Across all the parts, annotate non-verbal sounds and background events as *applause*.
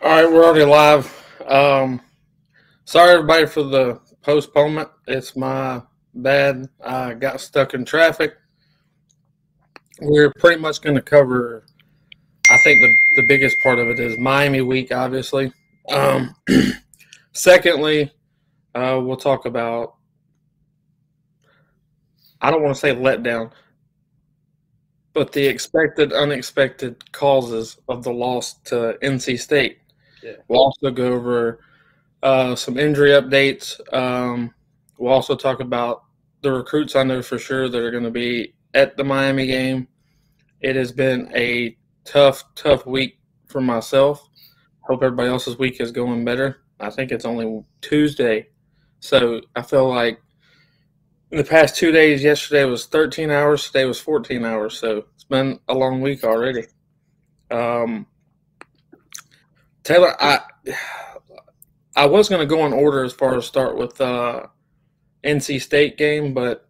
All right, we're already live. Um, sorry, everybody, for the postponement. It's my bad. I got stuck in traffic. We're pretty much going to cover, I think the, the biggest part of it is Miami week, obviously. Um, *clears throat* secondly, uh, we'll talk about, I don't want to say letdown, but the expected, unexpected causes of the loss to NC State. Yeah. We'll also go over uh, some injury updates. Um, we'll also talk about the recruits I know for sure that are going to be at the Miami game. It has been a tough, tough week for myself. Hope everybody else's week is going better. I think it's only Tuesday. So I feel like in the past two days, yesterday was 13 hours, today was 14 hours. So it's been a long week already. Um, Taylor, I I was going to go in order as far as start with uh, NC State game, but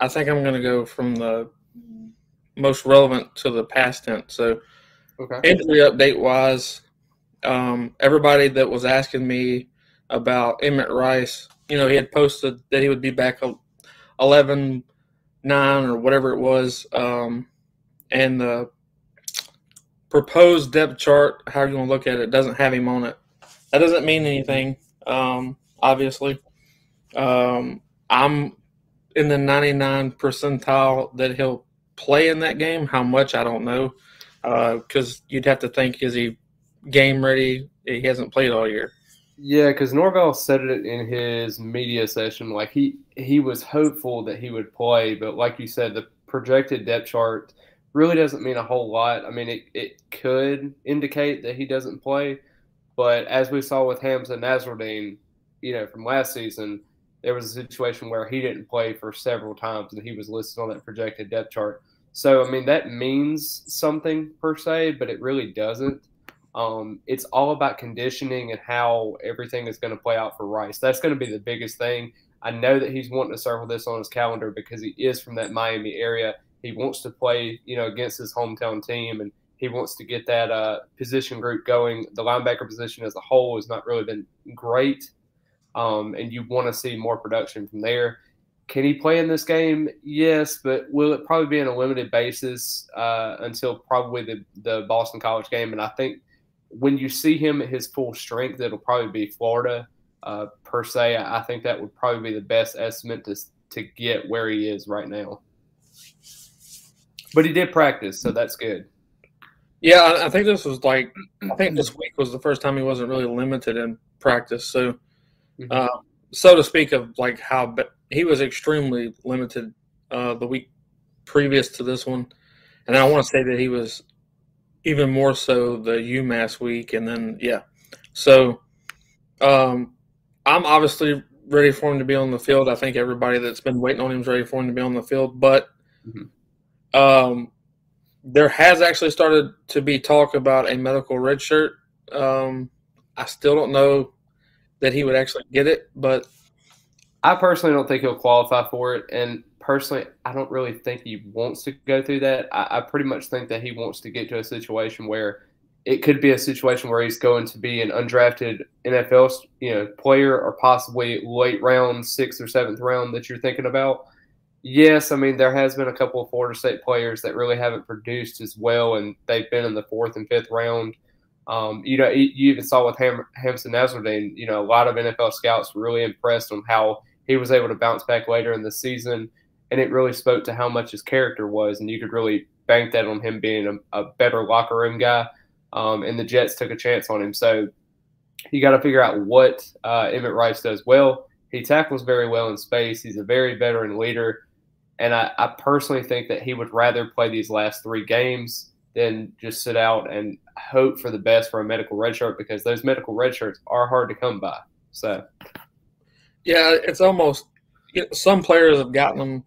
I think I'm going to go from the most relevant to the past tense. So Okay. injury update wise, um, everybody that was asking me about Emmett Rice, you know, he had posted that he would be back 11 9 or whatever it was. Um, and the proposed depth chart, how you want to look at it, doesn't have him on it. That doesn't mean anything, um, obviously. Um, I'm in the 99 percentile that he'll play in that game. How much, I don't know because uh, you'd have to think is he game ready? He hasn't played all year. Yeah, because Norvell said it in his media session. Like he he was hopeful that he would play, but like you said, the projected depth chart really doesn't mean a whole lot. I mean, it, it could indicate that he doesn't play, but as we saw with Hamsah Nasirildeen, you know, from last season, there was a situation where he didn't play for several times and he was listed on that projected depth chart. So, I mean, that means something per se, but it really doesn't. Um, it's all about conditioning and how everything is going to play out for Rice. That's going to be the biggest thing. I know that he's wanting to circle this on his calendar because he is from that Miami area. He wants to play, you know, against his hometown team, and he wants to get that uh, position group going. The linebacker position as a whole has not really been great, um, and you want to see more production from there. Can he play in this game? Yes, but will it probably be on a limited basis uh, until probably the, the Boston College game? And I think when you see him at his full strength, it'll probably be Florida uh, per se. I think that would probably be the best estimate to to get where he is right now. But he did practice, so that's good. Yeah, I think this was like I think this week was the first time he wasn't really limited in practice. So, uh, so to speak of like how he was extremely limited uh, the week previous to this one, and I want to say that he was even more so the UMass week, and then yeah. So, um, I'm obviously ready for him to be on the field. I think everybody that's been waiting on him is ready for him to be on the field, but mm-hmm. Um, there has actually started to be talk about a medical red shirt. Um, I still don't know that he would actually get it, but I personally don't think he'll qualify for it. And personally, I don't really think he wants to go through that. I, I, pretty much think that he wants to get to a situation where it could be a situation where he's going to be an undrafted NFL you know player or possibly late round, sixth or seventh round that you're thinking about. Yes, I mean there has been a couple of Florida State players that really haven't produced as well, and they've been in the fourth and fifth round. Um, you know, you even saw with Ham- Hamsah Nasirildeen, you know, a lot of NFL scouts really impressed on how he was able to bounce back later in the season, and it really spoke to how much his character was, and you could really bank that on him being a, a better locker room guy. Um, and the Jets took a chance on him, so you got to figure out what uh, Emmett Rice does well. He tackles very well in space. He's a very veteran leader. And I, I, personally think that he would rather play these last three games than just sit out and hope for the best for a medical red shirt because those medical red shirts are hard to come by. So, yeah, it's almost you know, some players have gotten them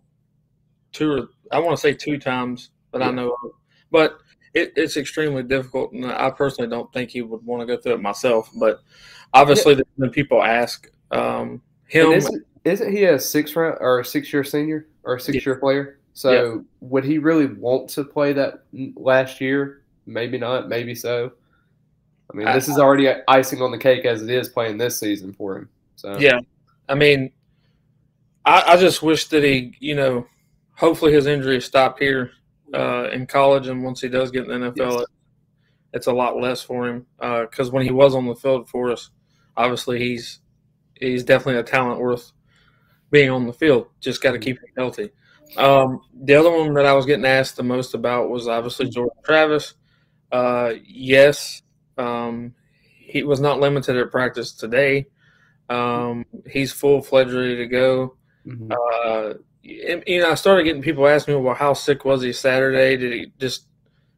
two or I want to say two times that yeah. I know of, but it, it's extremely difficult. And I personally don't think he would want to go through it myself. But obviously, yeah. when people ask um, him, isn't, isn't, he a six round or a six year senior? Or a six year yeah. player. So yeah. would he really want to play that last year? Maybe not. Maybe so. I mean, this is already icing on the cake as it is playing this season for him. So yeah, I mean, I, I just wish that he, you know, hopefully his injury stopped here uh, in college, and once he does get in the NFL, yes. it, it's a lot less for him. Because uh, when he was on the field for us, obviously he's he's definitely a talent worth being on the field. Just got to keep him healthy. Um, the other one that I was getting asked the most about was obviously Jordan Travis. Uh, yes, um, he was not limited at practice today. Um, he's full fledged ready to go. Mm-hmm. Uh, you know, I started getting people asking me, well, how sick was he Saturday? Did he just,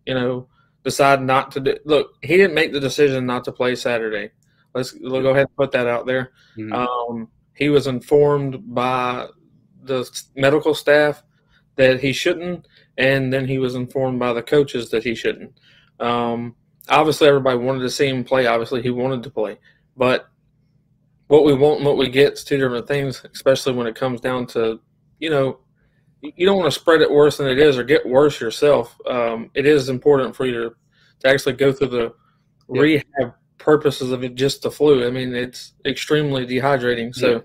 you know, decide not to do? Look, he didn't make the decision not to play Saturday. Let's we'll go ahead and put that out there. Mm-hmm. Um, he was informed by the medical staff that he shouldn't, and then he was informed by the coaches that he shouldn't. Um, obviously, everybody wanted to see him play. Obviously, he wanted to play, but what we want and what we get is two different things, especially when it comes down to, you know, you don't want to spread it worse than it is or get worse yourself. Um, it is important for you to, to actually go through the yeah. rehab purposes of it just the flu. I mean, it's extremely dehydrating. So yeah.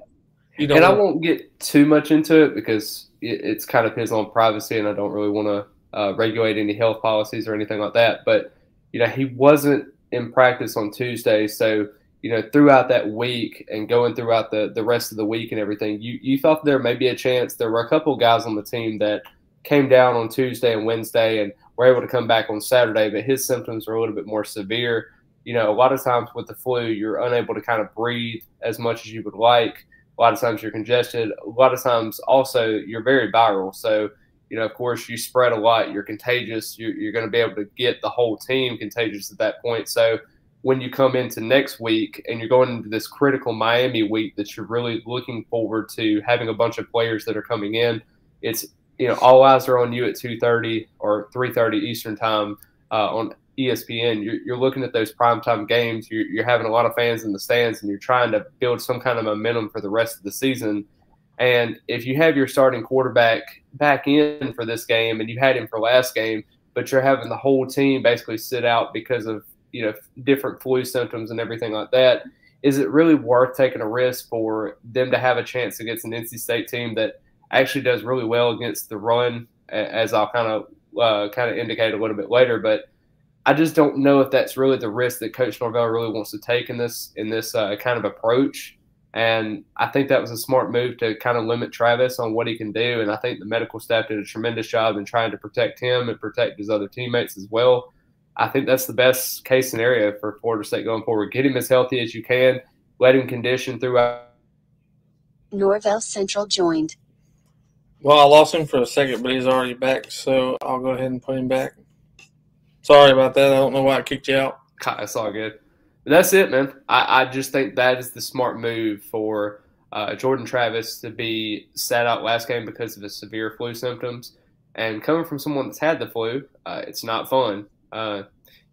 you don't. And I won't get too much into it because it, it's kind of his own privacy, and I don't really want to uh, regulate any health policies or anything like that. But you know, he wasn't in practice on Tuesday, so you know, throughout that week and going throughout the, the rest of the week and everything, you, you thought there may be a chance. There were a couple guys on the team that came down on Tuesday and Wednesday and were able to come back on Saturday, but his symptoms were a little bit more severe you know, a lot of times with the flu, you're unable to kind of breathe as much as you would like. A lot of times you're congested. A lot of times also you're very viral. So, you know, of course, you spread a lot. You're contagious. You're, you're going to be able to get the whole team contagious at that point. So, when you come into next week and you're going into this critical Miami week that you're really looking forward to having a bunch of players that are coming in, it's you know all eyes are on you at 2:30 or 3:30 Eastern time uh, on ESPN, you're, you're looking at those primetime games. You're, you're having a lot of fans in the stands, and you're trying to build some kind of momentum for the rest of the season. And if you have your starting quarterback back in for this game, and you had him for last game, but you're having the whole team basically sit out because of you know different flu symptoms and everything like that, is it really worth taking a risk for them to have a chance against an NC State team that actually does really well against the run, as I'll kind of uh, kind of indicate a little bit later, but I just don't know if that's really the risk that Coach Norvell really wants to take in this in this uh, kind of approach. And I think that was a smart move to kind of limit Travis on what he can do. And I think the medical staff did a tremendous job in trying to protect him and protect his other teammates as well. I think that's the best case scenario for Florida State going forward. Get him as healthy as you can, let him condition throughout. Norvell Central joined. Well, I lost him for a second, but he's already back, so I'll go ahead and put him back. Sorry about that. I don't know why I kicked you out. It's all good. But that's it, man. I, I just think that is the smart move for uh, Jordan Travis to be sat out last game because of his severe flu symptoms. And coming from someone that's had the flu, uh, it's not fun. Uh,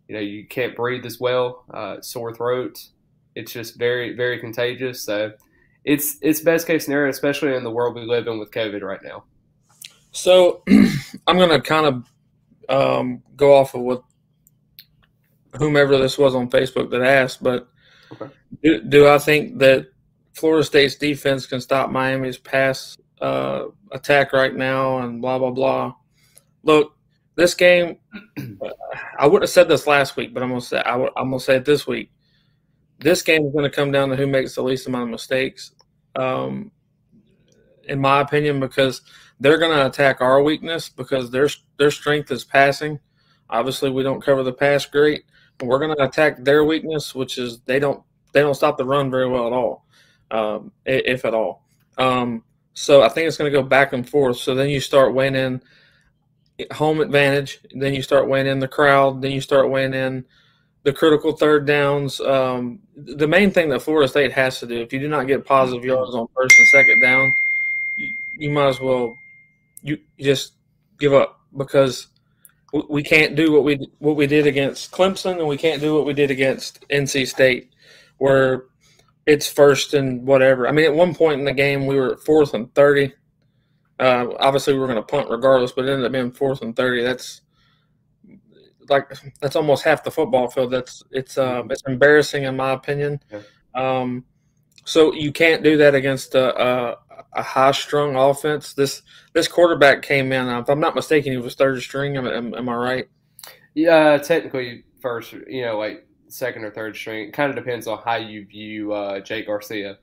you know, you can't breathe as well, uh, sore throat. It's just very, very contagious. So it's it's best case scenario, especially in the world we live in with COVID right now. So *clears throat* I'm going to kind of um, go off of what whomever this was on Facebook that asked, but okay. do, do, I think that Florida State's defense can stop Miami's pass uh, attack right now and blah, blah, blah? Look, this game, *clears throat* I wouldn't have said this last week, but I'm going to say, I, am to say it this week. This game is going to come down to who makes the least amount of mistakes, um, in my opinion, because – they're going to attack our weakness because their their strength is passing. Obviously, we don't cover the pass great, but we're going to attack their weakness, which is they don't they don't stop the run very well at all, um, if at all. Um, so I think it's going to go back and forth. So then you start weighing in home advantage, then you start weighing in the crowd, then you start weighing in the critical third downs. Um, the main thing that Florida State has to do, if you do not get positive yards on first and second down, you, might as well you just give up because we can't do what we what we did against Clemson, and we can't do what we did against NC State, where it's first and whatever. I mean, at one point in the game, we were fourth and thirty. Uh, obviously, we were going to punt regardless, but it ended up being fourth and thirty. That's like that's almost half the football field. That's it's um it's embarrassing in my opinion. Um, so you can't do that against a, a, a high strung offense. This this quarterback came in. If I'm not mistaken, he was third string. Am, am, am I right? Yeah, technically first, you know, like second or third string. It kind of depends on how you view uh, Jake Garcia.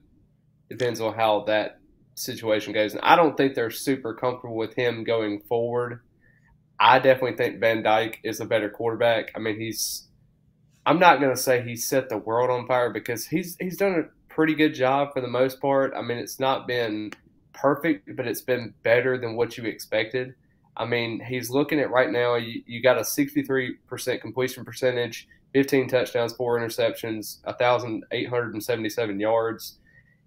Depends on how that situation goes. And I don't think they're super comfortable with him going forward. I definitely think Van Dyke is a better quarterback. I mean, he's. I'm not going to say he set the world on fire because he's he's done a pretty good job for the most part. I mean, it's not been perfect, but it's been better than what you expected. I mean, he's looking at right now. You, you got a 63% completion percentage, 15 touchdowns, four interceptions, 1,877 yards.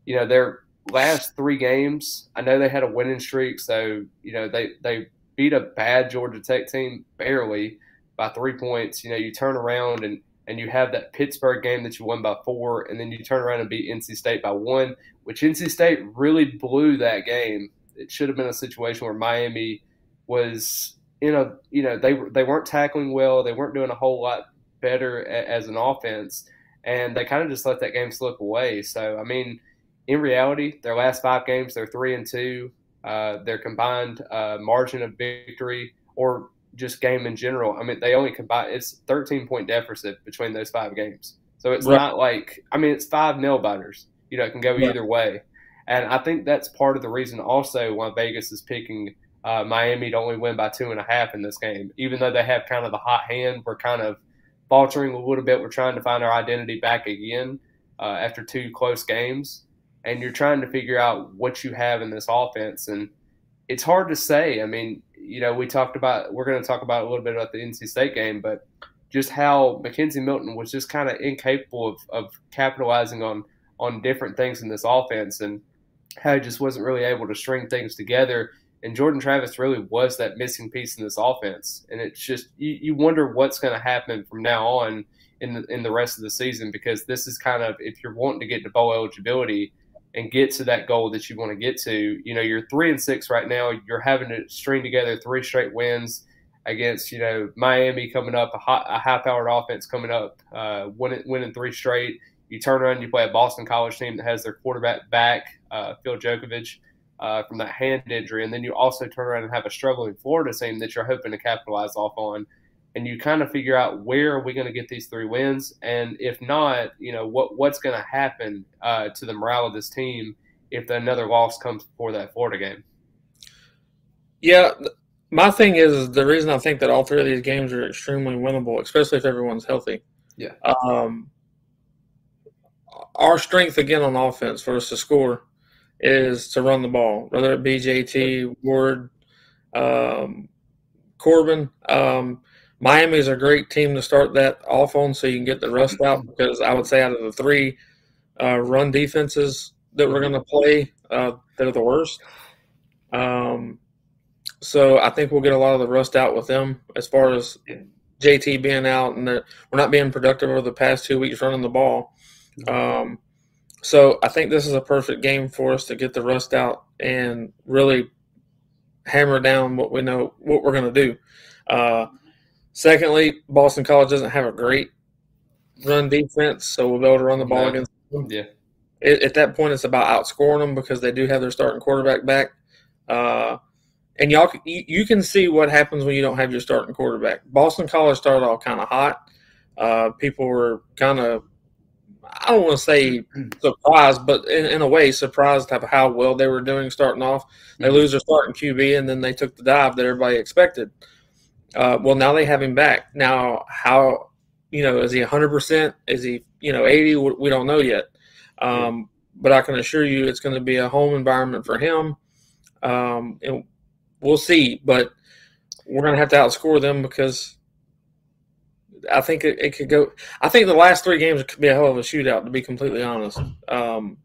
You know, their last three games, I know they had a winning streak, so you know they they beat a bad Georgia Tech team barely by three points. You know, you turn around and and you have that Pittsburgh game that you won by four, and then you turn around and beat NC State by one, which NC State really blew that game. It should have been a situation where Miami was in a you know they they weren't tackling well, they weren't doing a whole lot better as an offense, and they kind of just let that game slip away. So I mean, in reality, their last five games they're three and two. Uh, their combined uh, margin of victory or just game in general. I mean, they only combine it's 13 point deficit between those five games. So it's Right. not like I mean, it's five nail biters. You know, it can go Right. either way. And I think that's part of the reason also why Vegas is picking uh, Miami to only win by two and a half in this game, even though they have kind of the hot hand. We're kind of faltering a little bit. We're trying to find our identity back again uh, after two close games, and you're trying to figure out what you have in this offense. And it's hard to say. I mean, you know, we talked about we're going to talk about a little bit about the NC State game, but just how McKenzie Milton was just kind of incapable of, of capitalizing on on different things in this offense, and how he just wasn't really able to string things together. And Jordan Travis really was that missing piece in this offense, and it's just you, you wonder what's going to happen from now on in the in the rest of the season because this is kind of if you're wanting to get to bowl eligibility and get to that goal that you want to get to, you know, you're three and six right now. You're having to string together three straight wins against, you know, Miami coming up, a, high, a high-powered offense coming up, uh, winning, winning three straight. You turn around, you play a Boston College team that has their quarterback back, uh, Phil Jurkovec, uh, from that hand injury, and then you also turn around and have a struggling Florida team that you're hoping to capitalize off on. And you kind of figure out where are we going to get these three wins, and if not, you know what what's going to happen uh, to the morale of this team if another loss comes before that Florida game. Yeah, my thing is, the reason I think that all three of these games are extremely winnable, especially if everyone's healthy. Yeah. Um, our strength again on offense for us to score is to run the ball, whether it be JT, Ward, um, Corbin. Um, Miami is a great team to start that off on, so you can get the rust out. Because I would say out of the three uh, run defenses that we're going to play, uh, they're the worst. Um, so I think we'll get a lot of the rust out with them as far as JT being out and we're not being productive over the past two weeks running the ball. Um, so I think this is a perfect game for us to get the rust out and really hammer down what we know what we're going to do. Uh, secondly, Boston College doesn't have a great run defense, so we'll be able to run the ball No. against them. Yeah, At, at that point, it's about outscoring them because they do have their starting quarterback back. Uh, and y'all, you, you can see what happens when you don't have your starting quarterback. Boston College started off kind of hot. Uh, people were kind of, I don't want to say *clears throat* surprised, but in, in a way surprised of how well they were doing starting off. They Mhm. lose their starting QB, and then they took the dive that everybody expected. Uh, well, now they have him back. Now, how, you know, is he 100%? Is he, you know, 80? We don't know yet. Um, but I can assure you it's going to be a home environment for him. Um, and we'll see, but we're going to have to outscore them because I think it, it could go. I think the last three games could be a hell of a shootout, to be completely honest. Um,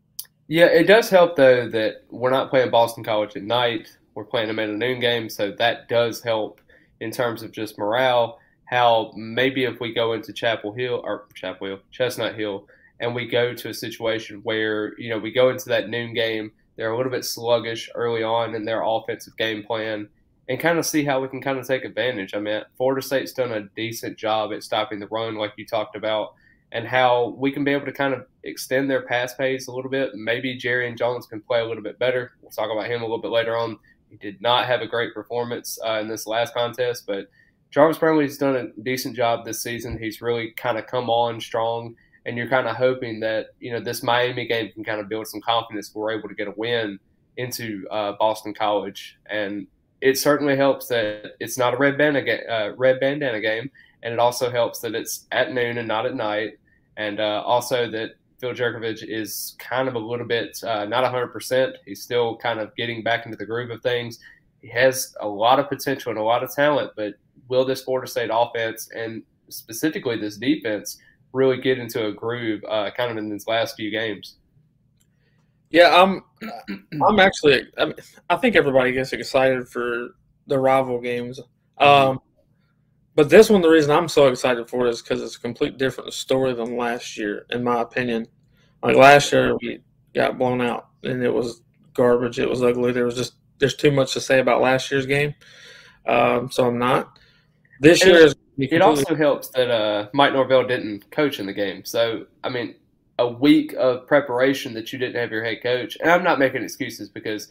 yeah. It does help though that we're not playing Boston College at night. We're playing them at a noon game, so that does help in terms of just morale. How maybe if we go into Chapel Hill or Chapel Hill, Chestnut Hill, and we go to a situation where you know we go into that noon game, they're a little bit sluggish early on in their offensive game plan, and kind of see how we can kind of take advantage. I mean, Florida State's done a decent job at stopping the run, like you talked about, and how we can be able to kind of extend their pass pace a little bit. Maybe Jarrian Jones can play a little bit better. We'll talk about him a little bit later on. He did not have a great performance uh, in this last contest, but Jarvis Brownlee's done a decent job this season. He's really kind of come on strong, and you're kind of hoping that you know this Miami game can kind of build some confidence. We're able to get a win into uh, Boston College, and it certainly helps that it's not a red bandana, uh, red bandana game, and it also helps that it's at noon and not at night, and uh, also that Phil Jurkovec is kind of a little bit uh, not 100%. He's still kind of getting back into the groove of things. He has a lot of potential and a lot of talent, but will this Florida State offense and specifically this defense really get into a groove uh, kind of in these last few games? Yeah, I'm. I'm actually. I, mean, I think everybody gets excited for the rival games. Um, but this one, the reason I'm so excited for it is because it's a complete different story than last year, in my opinion. Like last year, we got blown out, and it was garbage. It was ugly. There was just there's too much to say about last year's game. Um, so I'm not. This year, it also helps that uh, Mike Norvell didn't coach in the game. So I mean, a week of preparation that you didn't have your head coach. And I'm not making excuses because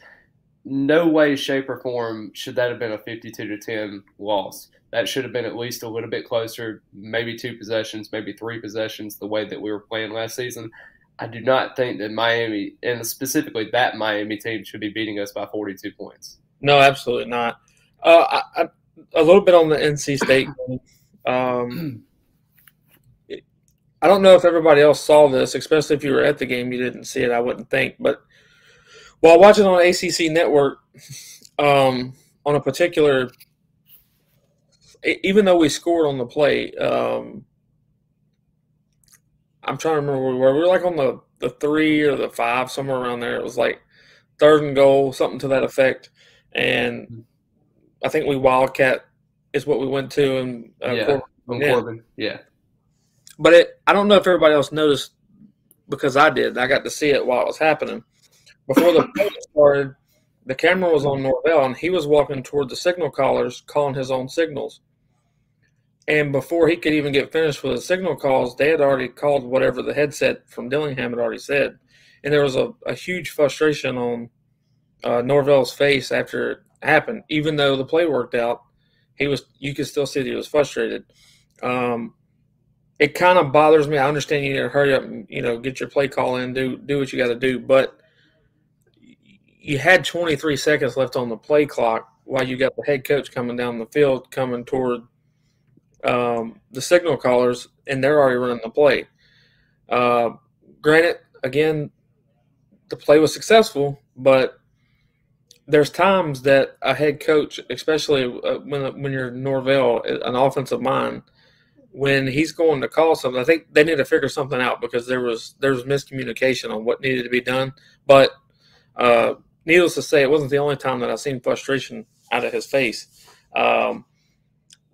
no way, shape, or form should that have been a 52 to 10 loss. That should have been at least a little bit closer, maybe two possessions, maybe three possessions, the way that we were playing last season. I do not think that Miami, and specifically that Miami team, should be beating us by 42 points. No, absolutely not. Uh, I, I, a little bit on the NC State *clears throat* game. Um, I don't know if everybody else saw this, especially if you were at the game. You didn't see it, I wouldn't think. But while watching on ACC Network, um, on a particular, even though we scored on the play, um, I'm trying to remember where we were. We were like on the, the three or the five, somewhere around there. It was like third and goal, something to that effect. And I think we wildcat is what we went to, and uh, yeah, Corbin, Corbin. yeah. But it, I don't know if everybody else noticed because I did. I got to see it while it was happening. Before the *laughs* play started, the camera was on Norvell, and he was walking toward the signal callers, calling his own signals. And before he could even get finished with the signal calls, they had already called whatever the headset from Dillingham had already said. And there was a, a huge frustration on uh, Norvell's face after it happened. Even though the play worked out, he was you could still see that he was frustrated. Um, it kind of bothers me. I understand you need to hurry up and you know get your play call in, do do what you got to do, but you had 23 seconds left on the play clock while you got the head coach coming down the field, coming toward um, the signal callers, and they're already running the play. Uh, granted, again, the play was successful, but there's times that a head coach, especially uh, when when you're Norvell, an offensive mind, when he's going to call something, I think they need to figure something out because there was there was miscommunication on what needed to be done. But uh, needless to say, it wasn't the only time that I've seen frustration out of his face. Um,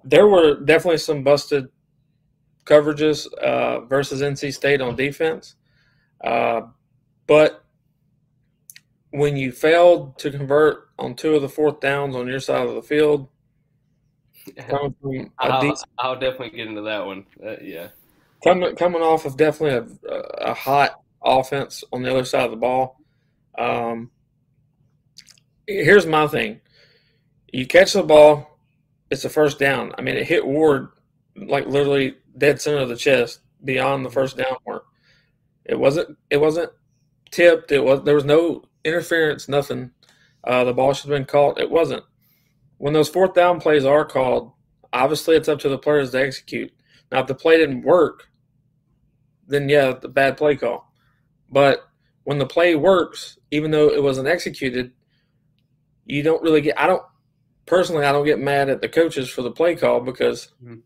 there were definitely some busted coverages uh, versus NC State on defense, uh, but when you failed to convert on two of the fourth downs on your side of the field *laughs* I'll, decent, I'll, definitely get into that one. Uh, yeah. Coming coming off of definitely a, a, hot offense on the other side of the ball. Um, here's my thing: you catch the ball, it's a first down. I mean, it hit Ward like literally dead center of the chest, beyond the first down mark. It wasn't. It wasn't tipped. It was. There was no interference. Nothing. Uh, the ball should have been caught. It wasn't when those fourth down plays are called, obviously it's up to the players to execute. Now, if the play didn't work, then yeah, the bad play call. But when the play works, even though it wasn't executed, you don't really get. I don't personally, I don't get mad at the coaches for the play call because mm-hmm.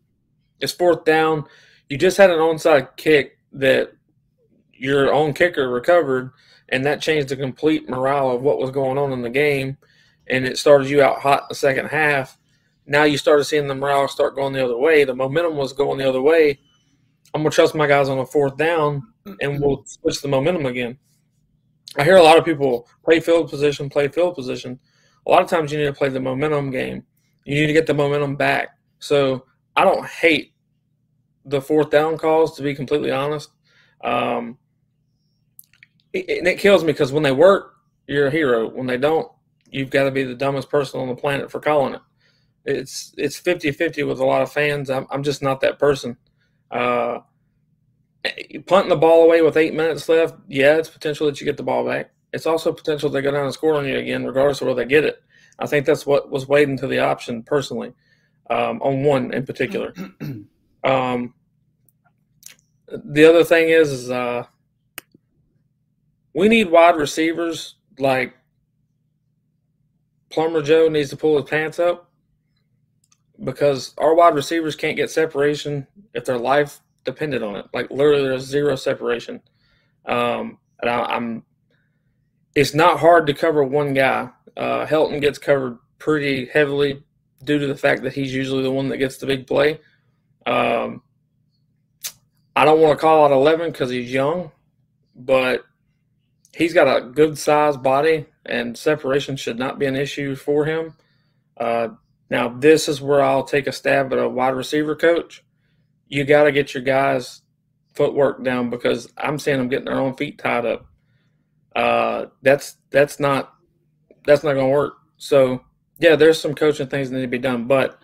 it's fourth down. You just had an onside kick that your own kicker recovered, and that changed the complete morale of what was going on in the game and it started you out hot in the second half. Now you started seeing the morale start going the other way. The momentum was going the other way. I'm gonna trust my guys on a fourth down, and we'll switch the momentum again. I hear a lot of people play field position, play field position. A lot of times you need to play the momentum game. You need to get the momentum back. So I don't hate the fourth down calls, to be completely honest. Um, and it kills me because when they work, you're a hero. When they don't, you've got to be the dumbest person on the planet for calling it. It's it's 50-50 with a lot of fans. I'm, I'm just not that person. Uh, punting the ball away with eight minutes left, yeah, it's potential that you get the ball back. It's also potential they go down and score on you again, regardless of where they get it. I think that's what was waiting to the option personally, um, on one in particular. *clears throat* um, the other thing is, is uh, we need wide receivers like Plumber Joe needs to pull his pants up because our wide receivers can't get separation if their life depended on it. Like literally, there's zero separation. Um, and I, am it's not hard to cover one guy. Uh, Helton gets covered pretty heavily due to the fact that he's usually the one that gets the big play. Um, I don't want to call out 11 because he's young, but he's got a good sized body, and separation should not be an issue for him. Uh, now, this is where I'll take a stab at a wide receiver coach. You got to get your guys' footwork down because I'm seeing them getting their own feet tied up. Uh, that's that's not that's not going to work. So, yeah, there's some coaching things that need to be done, but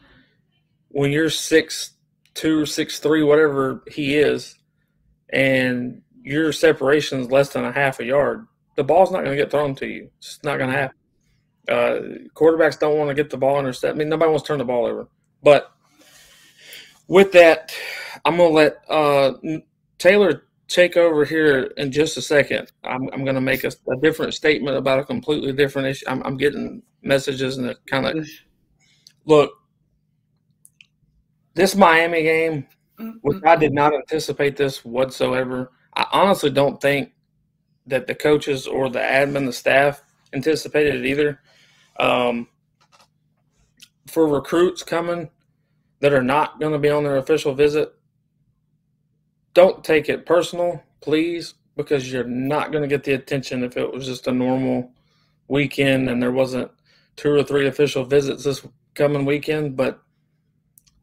when you're six two, six three, whatever he is, and your separation is less than a half a yard, the ball's not going to get thrown to you. It's not going to happen. Uh, quarterbacks don't want to get the ball intercepted. I mean, nobody wants to turn the ball over. But with that, I'm going to let uh, Taylor take over here in just a second. I'm, I'm going to make a, a, different statement about a completely different issue. I'm, I'm getting messages and it kind of look. This Miami game, which I did not anticipate this whatsoever. I honestly don't think that the coaches or the admin, the staff anticipated it either. Um, for recruits coming that are not going to be on their official visit, don't take it personal, please, because you're not going to get the attention if it was just a normal weekend and there wasn't two or three official visits this coming weekend. But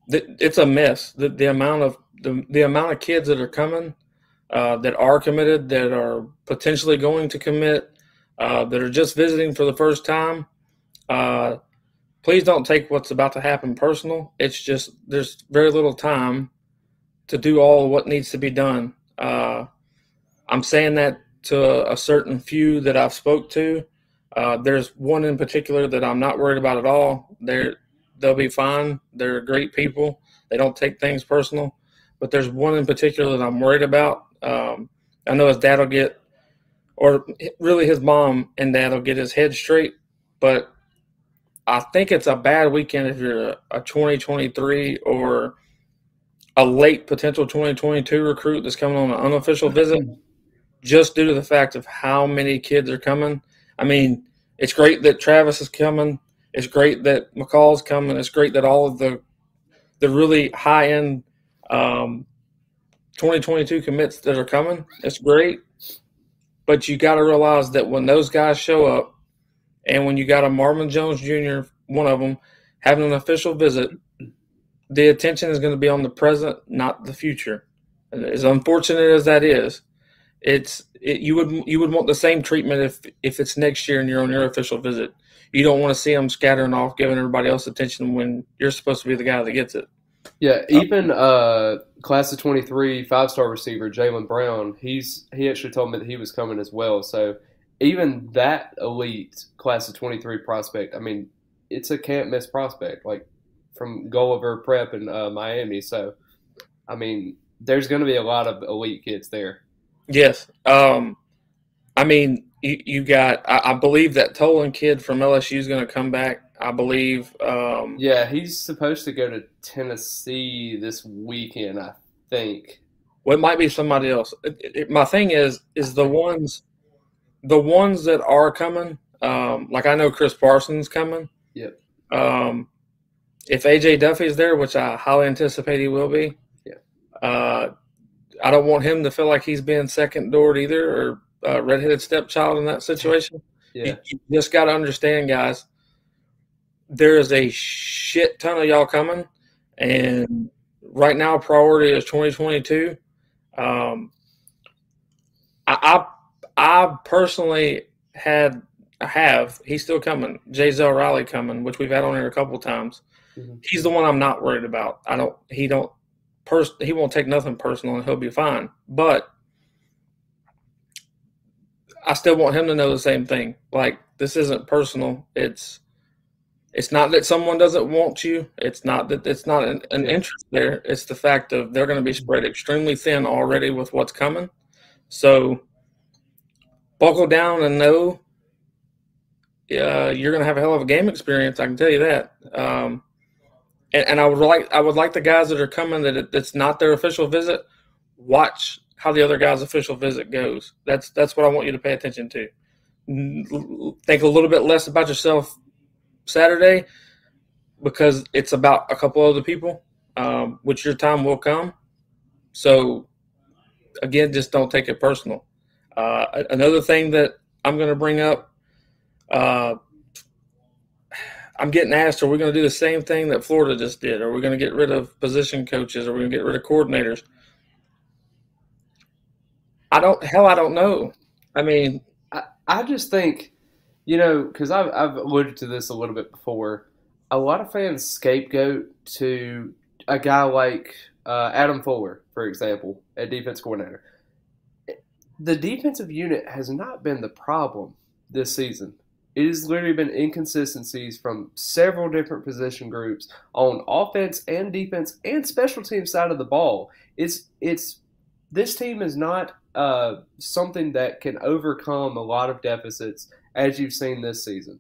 it's a mess. The, the amount of the, the amount of kids that are coming uh, that are committed, that are potentially going to commit, uh, that are just visiting for the first time. Uh, please don't take what's about to happen personal. It's just there's very little time to do all what needs to be done. Uh, I'm saying that to a certain few that I've spoke to. Uh, there's one in particular that I'm not worried about at all. They're they'll be fine. They're great people. They don't take things personal. But there's one in particular that I'm worried about. Um, I know his dad will get, or really his mom and dad will get his head straight. But I think it's a bad weekend if you're a, a 2023 or a late potential 2022 recruit that's coming on an unofficial visit, just due to the fact of how many kids are coming. I mean, it's great that Travis is coming. It's great that McCall's coming. It's great that all of the the really high end um, 2022 commits that are coming. It's great, but you got to realize that when those guys show up, and when you got a Marvin Jones Jr., one of them, having an official visit, the attention is going to be on the present, not the future. As unfortunate as that is, it's it, you would you would want the same treatment if if it's next year and you're on your official visit. You don't want to see them scattering off, giving everybody else attention when you're supposed to be the guy that gets it. Yeah, even uh, class of twenty three five star receiver Jalen Brown, he's he actually told me that he was coming as well. So even that elite class of twenty three prospect, I mean, it's a can't miss prospect. Like from Gulliver Prep in uh, Miami. So, I mean, there's going to be a lot of elite kids there. Yes. Um, I mean, you, you got, I, I, believe that Tolan kid from LSU is going to come back. I believe. Um, yeah, he's supposed to go to Tennessee this weekend, I think. Well, it might be somebody else. It, it, my thing is, is the ones, the ones that are coming. Um, like I know Chris Parsons coming. Yep. Um, if AJ Duffy's there, which I highly anticipate he will be, yeah. Uh, I don't want him to feel like he's being second doored either or a redheaded stepchild in that situation. Yeah. You, you just got to understand, guys. there is a shit ton of y'all coming, and right now priority is 2022. Um, I, I, I personally had have he's still coming. Jay Zell Riley coming, which we've had on here a couple times. Mm-hmm. He's the one I'm not worried about. I don't. He don't. Pers- he won't take nothing personal, and he'll be fine. But I still want him to know the same thing. Like this isn't personal. It's it's not that someone doesn't want you. It's not that it's not an, an interest there. It's the fact of they're going to be spread extremely thin already with what's coming. So buckle down and know uh, you're going to have a hell of a game experience. I can tell you that. Um, and, and, I would like I would like the guys that are coming that it, it's not their official visit. Watch how the other guy's official visit goes. That's that's what I want you to pay attention to. Think a little bit less about yourself Saturday because it's about a couple other people, um, which your time will come. So again, just don't take it personal. Uh, another thing that I'm going to bring up. Uh, I'm getting asked, are we going to do the same thing that Florida just did? Are we going to get rid of position coaches? Are we going to get rid of coordinators? I don't. Hell, I don't know. I mean, I, I just think, you know, because I've I've alluded to this a little bit before. A lot of fans scapegoat to a guy like uh, Adam Fuller, for example, a defense coordinator. The defensive unit has not been the problem this season. It has literally been inconsistencies from several different position groups on offense and defense and special team side of the ball. It's it's this team is not uh, something that can overcome a lot of deficits as you've seen this season.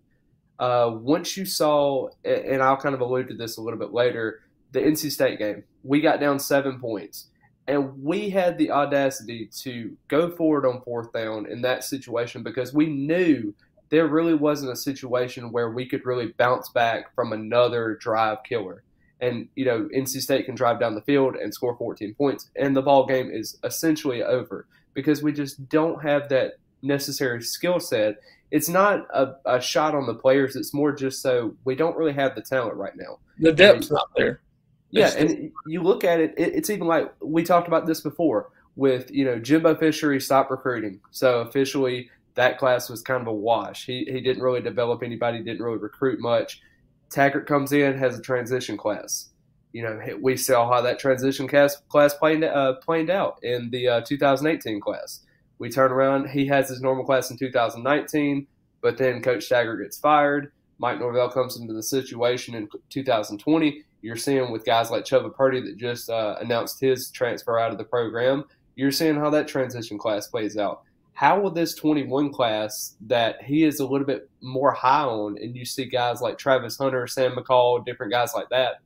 Uh, once you saw, and I'll kind of allude to this a little bit later, the NC State game, we got down seven points. And we had the audacity to go forward on fourth down in that situation because we knew there really wasn't a situation where we could really bounce back from another drive killer and you know NC State can drive down the field and score 14 points, and the ball game is essentially over because we just don't have that necessary skill set. It's not a, a, shot on the players; it's more just so we don't really have the talent right now. The depth's not there. Yeah, and you look at it, it, it's even like we talked about this before with you know Jimbo Fisher. He stopped recruiting, so officially that class was kind of a wash. He he didn't really develop anybody, didn't really recruit much Taggart comes in, has a transition class. You know, we saw how that transition class class played uh, played out in the uh, 2018 class. We turn around, he has his normal class in 2019, but then Coach Taggart gets fired. Mike Norvell comes into the situation in 2020. You're seeing with guys like Chubba Purdy that just uh, announced his transfer out of the program. You're seeing how that transition class plays out how will this 21 class that he is a little bit more high on, and you see guys like Travis Hunter, Sam McCall, different guys like that,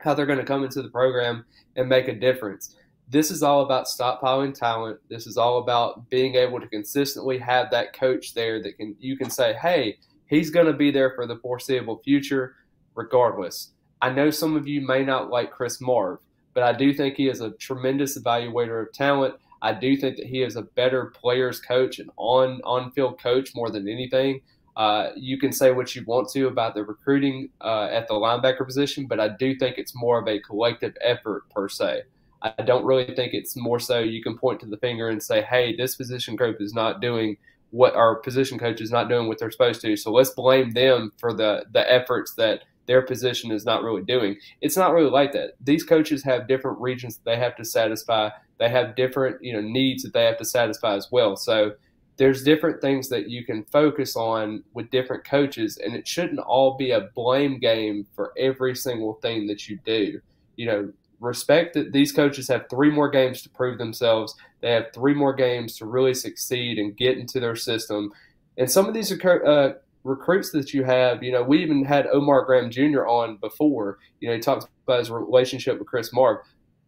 how they're going to come into the program and make a difference. This is all about stockpiling talent. This is all about being able to consistently have that coach there that can you can say, hey, he's going to be there for the foreseeable future, regardless. I know some of you may not like Chris Marve, but I do think he is a tremendous evaluator of talent I do think that he is a better players coach and on on field coach more than anything. Uh, you can say what you want to about the recruiting uh, at the linebacker position, but I do think it's more of a collective effort per se. I don't really think it's more so you can point to the finger and say, "Hey, this position group is not doing what our position coach is not doing what they're supposed to." So let's blame them for the the efforts that their position is not really doing. It's not really like that. These coaches have different regions that they have to satisfy they have different you know needs that they have to satisfy as well. So there's different things that you can focus on with different coaches, and it shouldn't all be a blame game for every single thing that you do. You know, respect that these coaches have three more games to prove themselves. They have three more games to really succeed and get into their system. And some of these uh, recruits that you have, you know, we even had Omar Graham Jr. on before. You know, he talks about his relationship with Chris Marve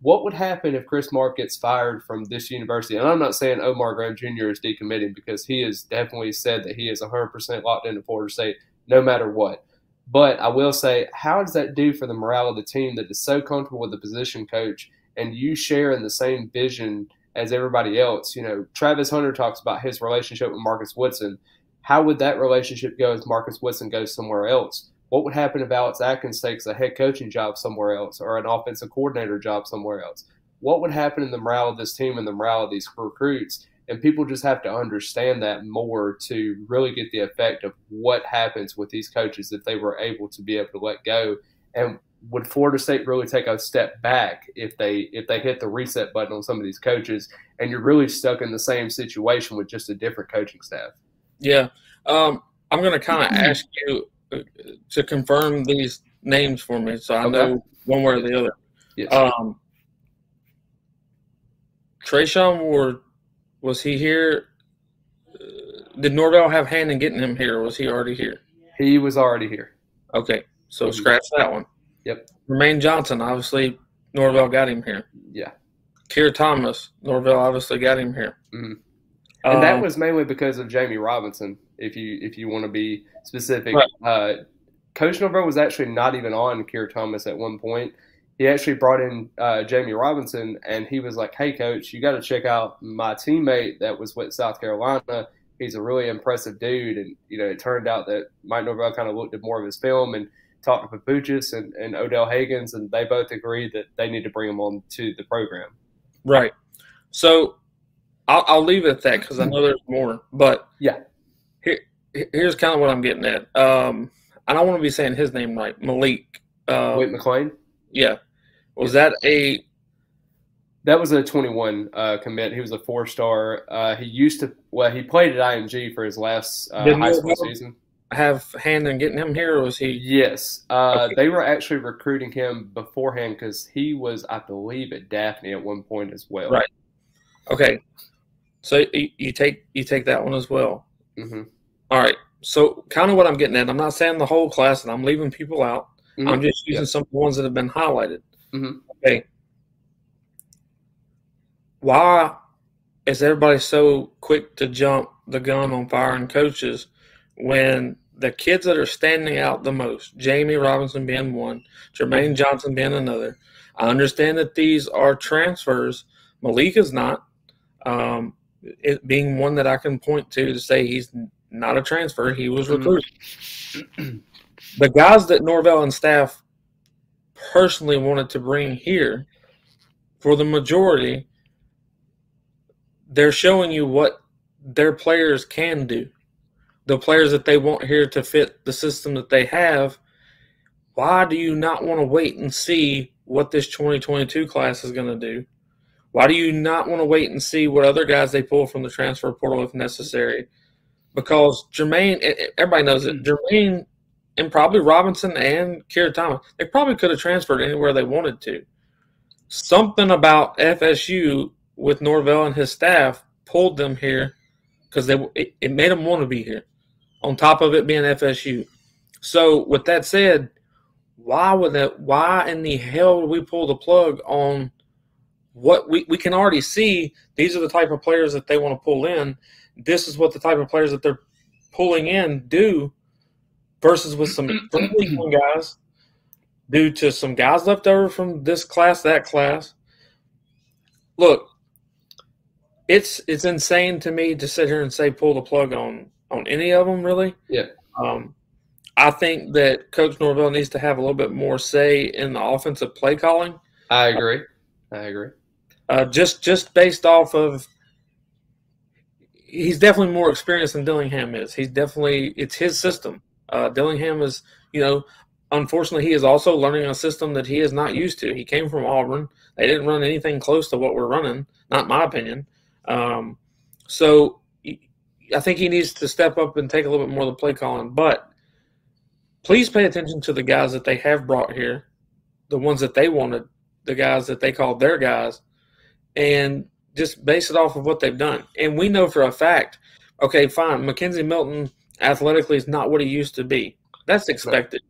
what would happen if Chris Marve gets fired from this university? And I'm not saying Omar Graham Jr. is decommitting because he has definitely said that he is 100% locked into Florida State no matter what. But I will say, how does that do for the morale of the team that is so comfortable with the position coach and you share in the same vision as everybody else? You know, Travis Hunter talks about his relationship with Marcus Woodson. How would that relationship go if Marcus Woodson goes somewhere else? What would happen if Alex Atkins takes a head coaching job somewhere else or an offensive coordinator job somewhere else? What would happen in the morale of this team and the morale of these recruits? And people just have to understand that more to really get the effect of what happens with these coaches if they were able to be able to let go. And would Florida State really take a step back if they if they hit the reset button on some of these coaches and you're really stuck in the same situation with just a different coaching staff? Yeah, um, I'm going to kind of ask you uh, to confirm these names for me, so I okay. know one way or the other. Yes. Um, Treshaun Ward, was he here? Uh, did Norvell have hand in getting him here, or was he already here? He was already here. Okay, so mm-hmm. scratch that one. Yep. Jermaine Johnson, obviously, Norvell got him here. Yeah. Keir Thomas, Norvell obviously got him here. Mm-hmm. And um, that was mainly because of Jammie Robinson. If you if you want to be specific, right. uh, Coach Norvell was actually not even on Keir Thomas at one point. He actually brought in uh, Jammie Robinson, and he was like, "Hey, coach, you got to check out my teammate that was with South Carolina. He's a really impressive dude." And you know, it turned out that Mike Norvell kind of looked at more of his film and talked to Papuchis and, and Odell Haggins, and they both agreed that they need to bring him on to the program. Right. So I'll, I'll leave it at that because I know there's more. But yeah, here, here's kind of what I'm getting at. Um, I don't want to be saying his name right. Malik. Um, Wait, McClain. Yeah. Was that a? That was a 21 uh, commit. He was a four star. Uh, he used to. Well, he played at IMG for his last uh, high school season have hand in getting him here, or was he? Yes, uh, okay. they were actually recruiting him beforehand because he was, I believe, at Daphne at one point as well. Right. Okay. So you, you take you take that one as well. Mm-hmm. All right. So kind of what I'm getting at. I'm not saying the whole class, and I'm leaving people out. Mm-hmm. I'm just using yep. some of the ones that have been highlighted. Mm-hmm. Okay. Why is everybody so quick to jump the gun on firing coaches when the kids that are standing out the most, Jammie Robinson being one, Jermaine Johnson being another. I understand that these are transfers. Malik is not. Um, it being one that I can point to to say he's not a transfer, he was mm-hmm. recruited. the guys that Norvell and staff personally wanted to bring here, for the majority, they're showing you what their players can do the players that they want here to fit the system that they have, why do you not want to wait and see what this 2022 class is going to do? Why do you not want to wait and see what other guys they pull from the transfer portal if necessary? Because Jermaine, everybody knows it. Hmm. Jermaine and probably Robinson and Keir Thomas, they probably could have transferred anywhere they wanted to. Something about FSU with Norvell and his staff pulled them here because they it, it made them want to be here on top of it being FSU. So with that said, why would that why in the hell would we pull the plug on what we, we can already see these are the type of players that they want to pull in. This is what the type of players that they're pulling in do versus with some *clears throat* guys due to some guys left over from this class, that class. Look, it's it's insane to me to sit here and say pull the plug on on any of them really. Yeah. Um, I think that Coach Norvell needs to have a little bit more say in the offensive play calling. I agree. I agree. Uh, just just based off of he's definitely more experienced than Dillingham is. He's definitely it's his system. Uh, Dillingham is, you know, unfortunately he is also learning a system that he is not used to. He came from Auburn. They didn't run anything close to what we're running, not my opinion. Um, so I think he needs to step up and take a little bit more of the play calling. But please pay attention to the guys that they have brought here, the ones that they wanted, the guys that they called their guys, and just base it off of what they've done. And we know for a fact, okay, fine, McKenzie Milton athletically is not what he used to be. That's expected.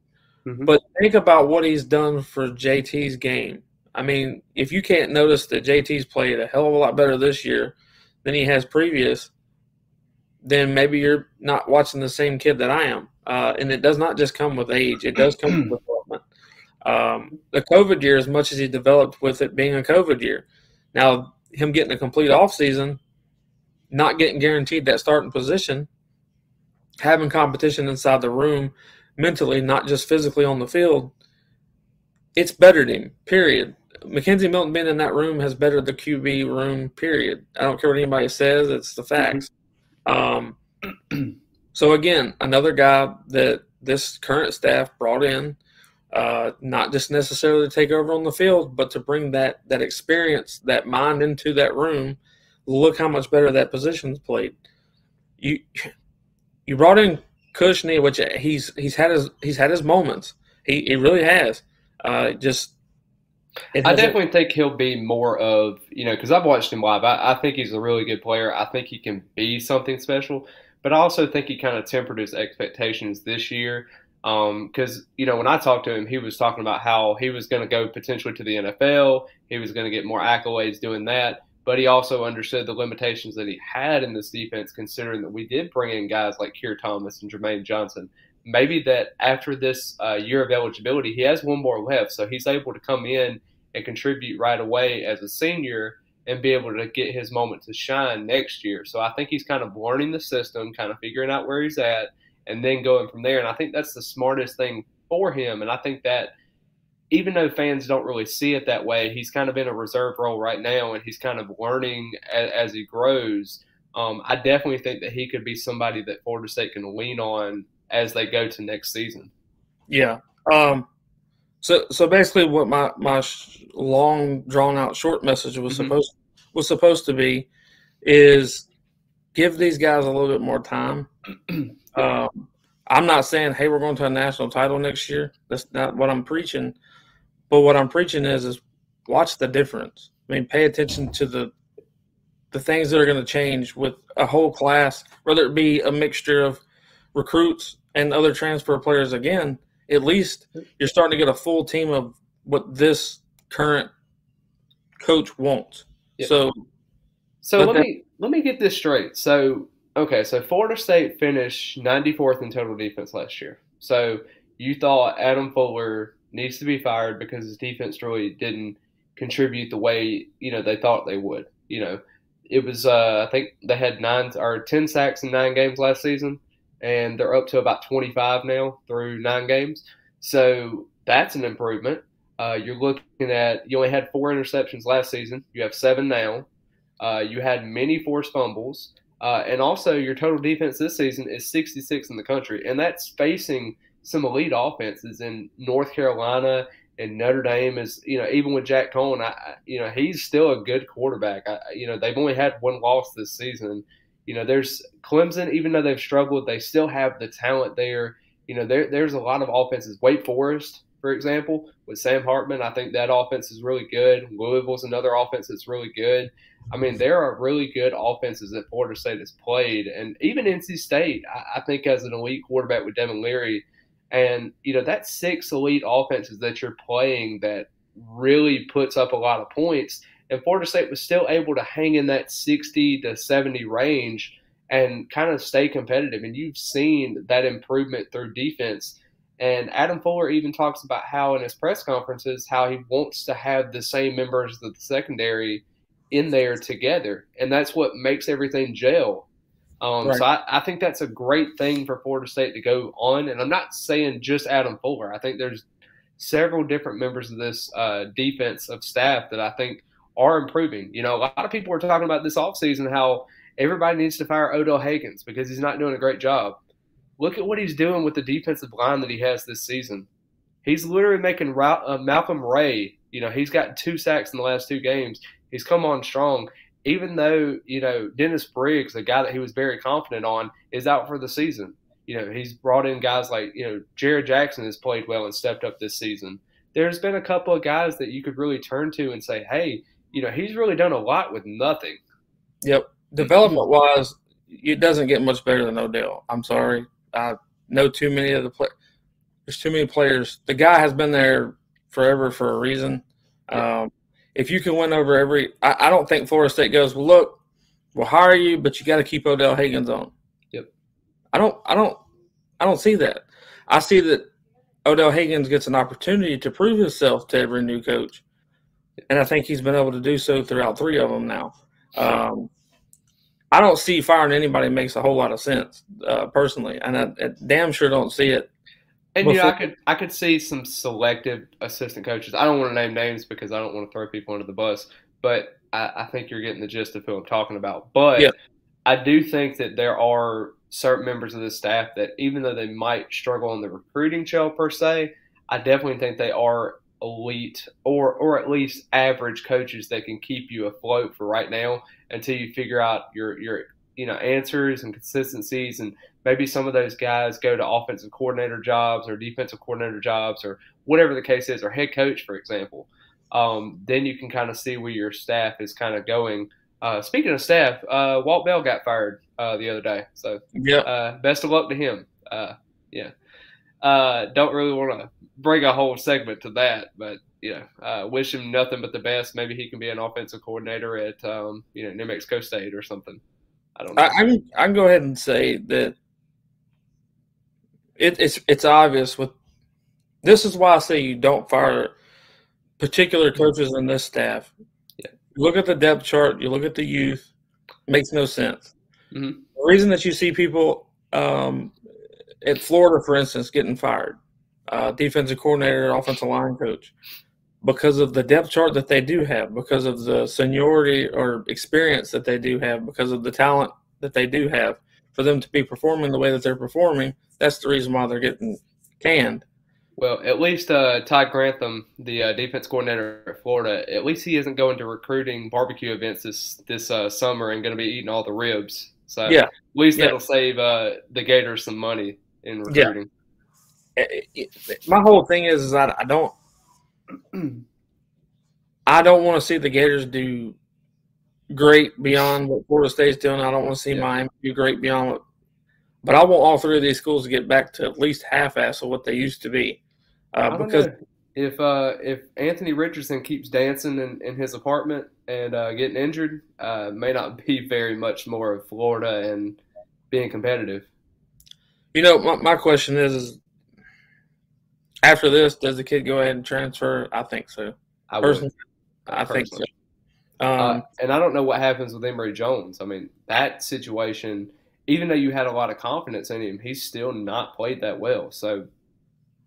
Mm-hmm. But think about what he's done for JT's game. I mean, if you can't notice that JT's played a hell of a lot better this year than he has previous, then maybe you're not watching the same kid that I am. Uh, and it does not just come with age; it does come with *clears throat* development. Um, the COVID year, as much as he developed with it being a COVID year, now him getting a complete off season, not getting guaranteed that starting position, having competition inside the room, mentally, not just physically on the field, it's bettered him. Period. McKenzie Milton being in that room has bettered the QB room. Period. I don't care what anybody says; it's the facts. Um, so again, another guy that this current staff brought in, uh, not just necessarily to take over on the field, but to bring that that experience, that mind into that room. Look how much better that position's played. You you brought in Cushney, which he's he's had his he's had his moments. He he really has. Uh, just I definitely think he'll be more of you know because I've watched him live. I, I, think he's a really good player. I think he can be something special, but I also think he kind of tempered his expectations this year. Because um, you know when I talked to him, he was talking about how he was going to go potentially to the NFL. He was going to get more accolades doing that, but he also understood the limitations that he had in this defense, considering that we did bring in guys like Keir Thomas and Jermaine Johnson maybe that after this uh, year of eligibility, he has one more left, so he's able to come in and contribute right away as a senior and be able to get his moment to shine next year. So I think he's kind of learning the system, kind of figuring out where he's at, and then going from there. And I think that's the smartest thing for him. And I think that even though fans don't really see it that way, he's kind of in a reserve role right now, and he's kind of learning as, as he grows. Um, I definitely think that he could be somebody that Florida State can lean on as they go to next season. Yeah. Um, so so basically, what my my long drawn out short message was mm-hmm. supposed was supposed to be is give these guys a little bit more time. *clears throat* um, I'm not saying, hey, we're going to a national title next year. That's not what I'm preaching. But what I'm preaching is is watch the difference. I mean, pay attention to the the things that are going to change with a whole class, whether it be a mixture of recruits and other transfer players again, at least you're starting to get a full team of what this current coach wants. Yep. So, so let that, me let me get this straight. So, okay, so Florida State finished 94th in total defense last year. So you thought Adam Fuller needs to be fired because his defense really didn't contribute the way you know they thought they would. You know, it was uh, I think they had nine or ten sacks in nine games last season and they're up to about 25 now through nine games. So that's an improvement. Uh, you're looking at you only had four interceptions last season. You have seven now. Uh, you had many forced fumbles, uh, and also your total defense this season is 66 in the country, and that's facing some elite offenses in North Carolina and Notre Dame. Is you know even with Jack Coan, I, you know he's still a good quarterback. I, you know they've only had one loss this season, you know, there's Clemson, even though they've struggled, they still have the talent there. You know, there, there's a lot of offenses. Wake Forest, for example, with Sam Hartman, I think that offense is really good. Louisville's another offense that's really good. I mean, there are really good offenses that Florida State has played, and even NC State, I, I think, has an elite quarterback with Devin Leary. And you know, that's six elite offenses that you're playing that really puts up a lot of points and Florida State was still able to hang in that 60 to 70 range and kind of stay competitive. And you've seen that improvement through defense. And Adam Fuller even talks about how in his press conferences how he wants to have the same members of the secondary in there together, and that's what makes everything gel. Um, right. So I, I, think that's a great thing for Florida State to go on. And I'm not saying just Adam Fuller. I think there's several different members of this uh, defense of staff that I think are improving. You know, a lot of people were talking about this offseason how everybody needs to fire Odell Haggins because he's not doing a great job. Look at what he's doing with the defensive line that he has this season. He's literally making uh, Malcolm Ray, you know, he's got two sacks in the last two games. He's come on strong, even though, you know, Dennis Briggs, the guy that he was very confident on, is out for the season. You know, he's brought in guys like, you know, Jarrett Jackson has played well and stepped up this season. There's been a couple of guys that you could really turn to and say, hey, you know, he's really done a lot with nothing. Yep. Development wise, it doesn't get much better than Odell. I'm sorry. I know too many of the play. There's too many players. The guy has been there forever for a reason. Um, if you can win over every, I, I, don't think Florida State goes. Well, look, we'll hire you, but you got to keep Odell Haggins on. Yep. I don't. I don't. I don't see that. I see that Odell Haggins gets an opportunity to prove himself to every new coach and I think he's been able to do so throughout three of them now. Um, I don't see firing anybody makes a whole lot of sense uh, personally, and I, I, damn sure don't see it And you know, I could I could see some selective assistant coaches. I don't want to name names because I don't want to throw people under the bus, but I, I think you're getting the gist of who I'm talking about. But Yeah. I do think that there are certain members of the staff that, even though they might struggle on the recruiting trail per se, I definitely think they are elite or or at least average coaches that can keep you afloat for right now until you figure out your your you know answers and consistencies and maybe some of those guys go to offensive coordinator jobs or defensive coordinator jobs or whatever the case is or head coach for example um, then you can kind of see where your staff is kind of going uh, speaking of staff uh, walt bell got fired uh, the other day so Yeah. uh, best of luck to him. Uh, yeah. Uh, don't really want to bring a whole segment to that, but you know, uh, wish him nothing but the best. Maybe he can be an offensive coordinator at um, you know New Mexico State or something. I don't know. I, can I can go ahead and say that it, it's it's obvious with this is why I say you don't fire particular coaches in this staff. Yeah. Look at the depth chart, you look at the youth, makes no sense. Mhm. The reason that you see people um, at Florida, for instance, getting fired, uh, defensive coordinator, offensive line coach, because of the depth chart that they do have, because of the seniority or experience that they do have, because of the talent that they do have, for them to be performing the way that they're performing, that's the reason why they're getting canned. Well, at least uh, Todd Grantham, the uh, defense coordinator at Florida, at least he isn't going to recruiting barbecue events this this uh, summer and going to be eating all the ribs. So Yeah. at least Yeah. that'll save uh, the Gators some money in recruiting. It- it- my whole thing is, is I, I don't, I don't want to see the Gators do great beyond what Florida State's doing. I don't want to see Yeah. Miami do great beyond what, but I want all three of these schools to get back to at least half-ass of what they used to be, uh, because know. if uh, if Anthony Richardson keeps dancing in, in his apartment and uh, getting injured, uh, may not *laughs* be very much more of Florida and being competitive. you know my, my question is, is after this, does the kid go ahead and transfer? I think so. I would. Personally, think so. Um, Uh, and I don't know what happens with Emory Jones. I mean, that situation, even though you had a lot of confidence in him, he's still not played that well. So,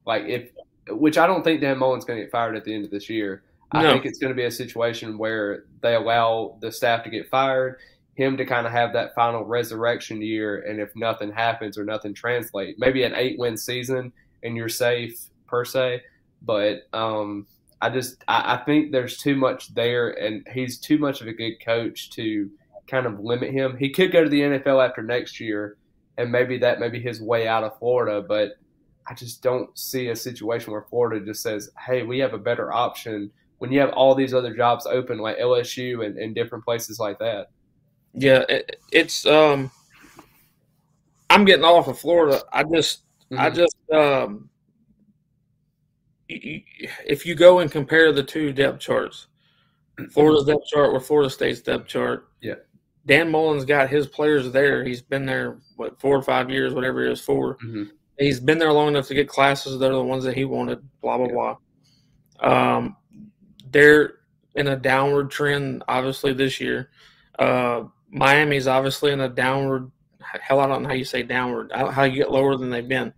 like, if, which I don't think Dan Mullen's going to get fired at the end of this year. I No. think it's going to be a situation where they allow the staff to get fired, him to kind of have that final resurrection year, and if nothing happens or nothing translates, maybe an eight win season and you're safe per se. But um, I just I, I think there's too much there, and he's too much of a good coach to kind of limit him. He could go to the NFL after next year, and maybe that may be his way out of Florida. But I just don't see a situation where Florida just says, "Hey, we have a better option." When you have all these other jobs open, like LSU and, and different places like that. yeah, it, it's um, I'm getting off of Florida. I just I Mhm. just um, if you go and compare the two depth charts, *clears throat* Florida's depth chart with Florida State's depth chart. Yeah. Dan Mullen's got his players there. He's been there what four or five years, whatever it is, 4 Mhm. He's been there long enough to get classes. They're the ones that he wanted. Blah blah Yeah. blah. Um, they're in a downward trend, obviously this year. Uh, Miami's obviously in a downward. Hell, I don't know how you say downward. How you get lower than they've been.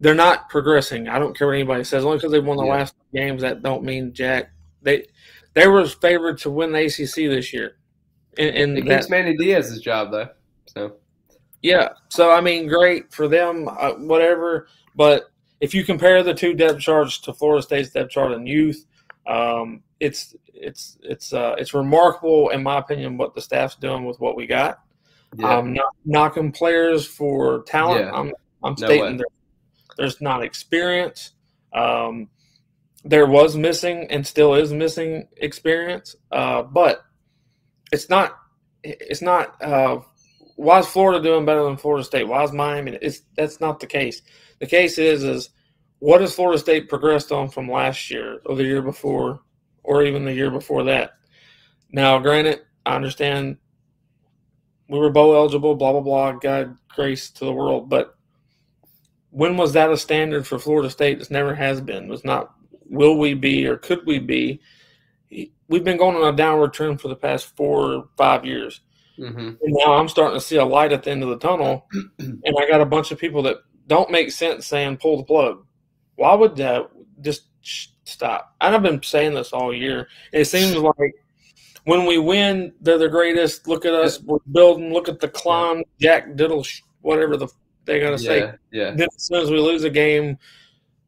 They're not progressing. I don't care what anybody says. Only because they won the Yeah. last games, that don't mean jack. They they were favored to win the ACC this year. And, in It that, Manny Diaz's job though. So yeah. So I mean, great for them, uh, whatever. But if you compare the two depth charts to Florida State's depth chart in youth, um, it's it's it's uh, it's remarkable, in my opinion, what the staff's doing with what we got. yeah, I'm not knocking players for talent. Yeah. I'm I'm No stating way. there, there's not experience. Um, there was missing and still is missing experience, uh, but it's not. It's not. Uh, why is Florida doing better than Florida State? Why is Miami? It's that's not the case. The case is is what has Florida State progressed on from last year or the year before or even the year before that. Now, granted, I understand we were bowl eligible, blah blah blah. God grace to the world, but when was that a standard for Florida State? This never has been. It was not. Will we be or could we be? We've been going on a downward trend for the past four or five years. hmm And now I'm starting to see a light at the end of the tunnel, *clears throat* and I got a bunch of people that don't make sense saying pull the plug. Why would that just stop? And I've been saying this all year. It seems *sniffs* like when we win, they're the greatest. Look at us, we're building. Look at the climb, Jack Diddle, whatever the they gotta Yeah, say. yeah. Then as soon as we lose a game,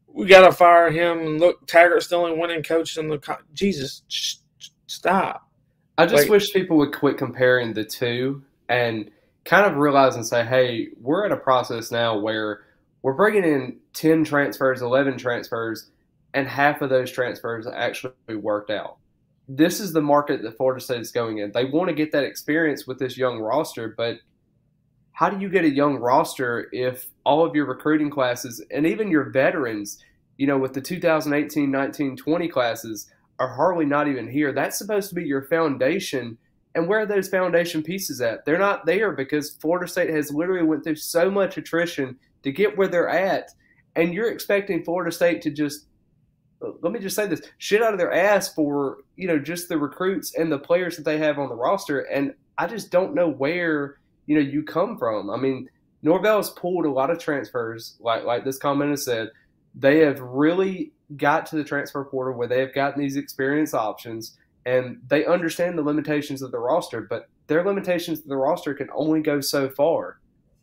we gotta fire him. And look, Taggart's still in winning coach in the co- Jesus. sh- sh- Stop. I just Like- wish people would quit comparing the two and kind of realize and say, hey, we're in a process now where we're bringing in 10 transfers, 11 transfers, and half of those transfers actually worked out. This is the market that Florida State is going in. They want to get that experience with this young roster, but how do you get a young roster if all of your recruiting classes and even your veterans, you know, with the 2018, 19, 20 classes, are hardly not even here. That's supposed to be your foundation. And where are those foundation pieces at? They're not there because Florida State has literally went through so much attrition to get where they're at. And you're expecting Florida State to just let me just say this shit out of their ass for you know just the recruits and the players that they have on the roster and i just don't know where you know you come from. I mean norvell has pulled a lot of transfers like like this comment has said. They have really got to the transfer portal where they have gotten these experience options and they understand the limitations of the roster but their limitations of the roster can only go so far.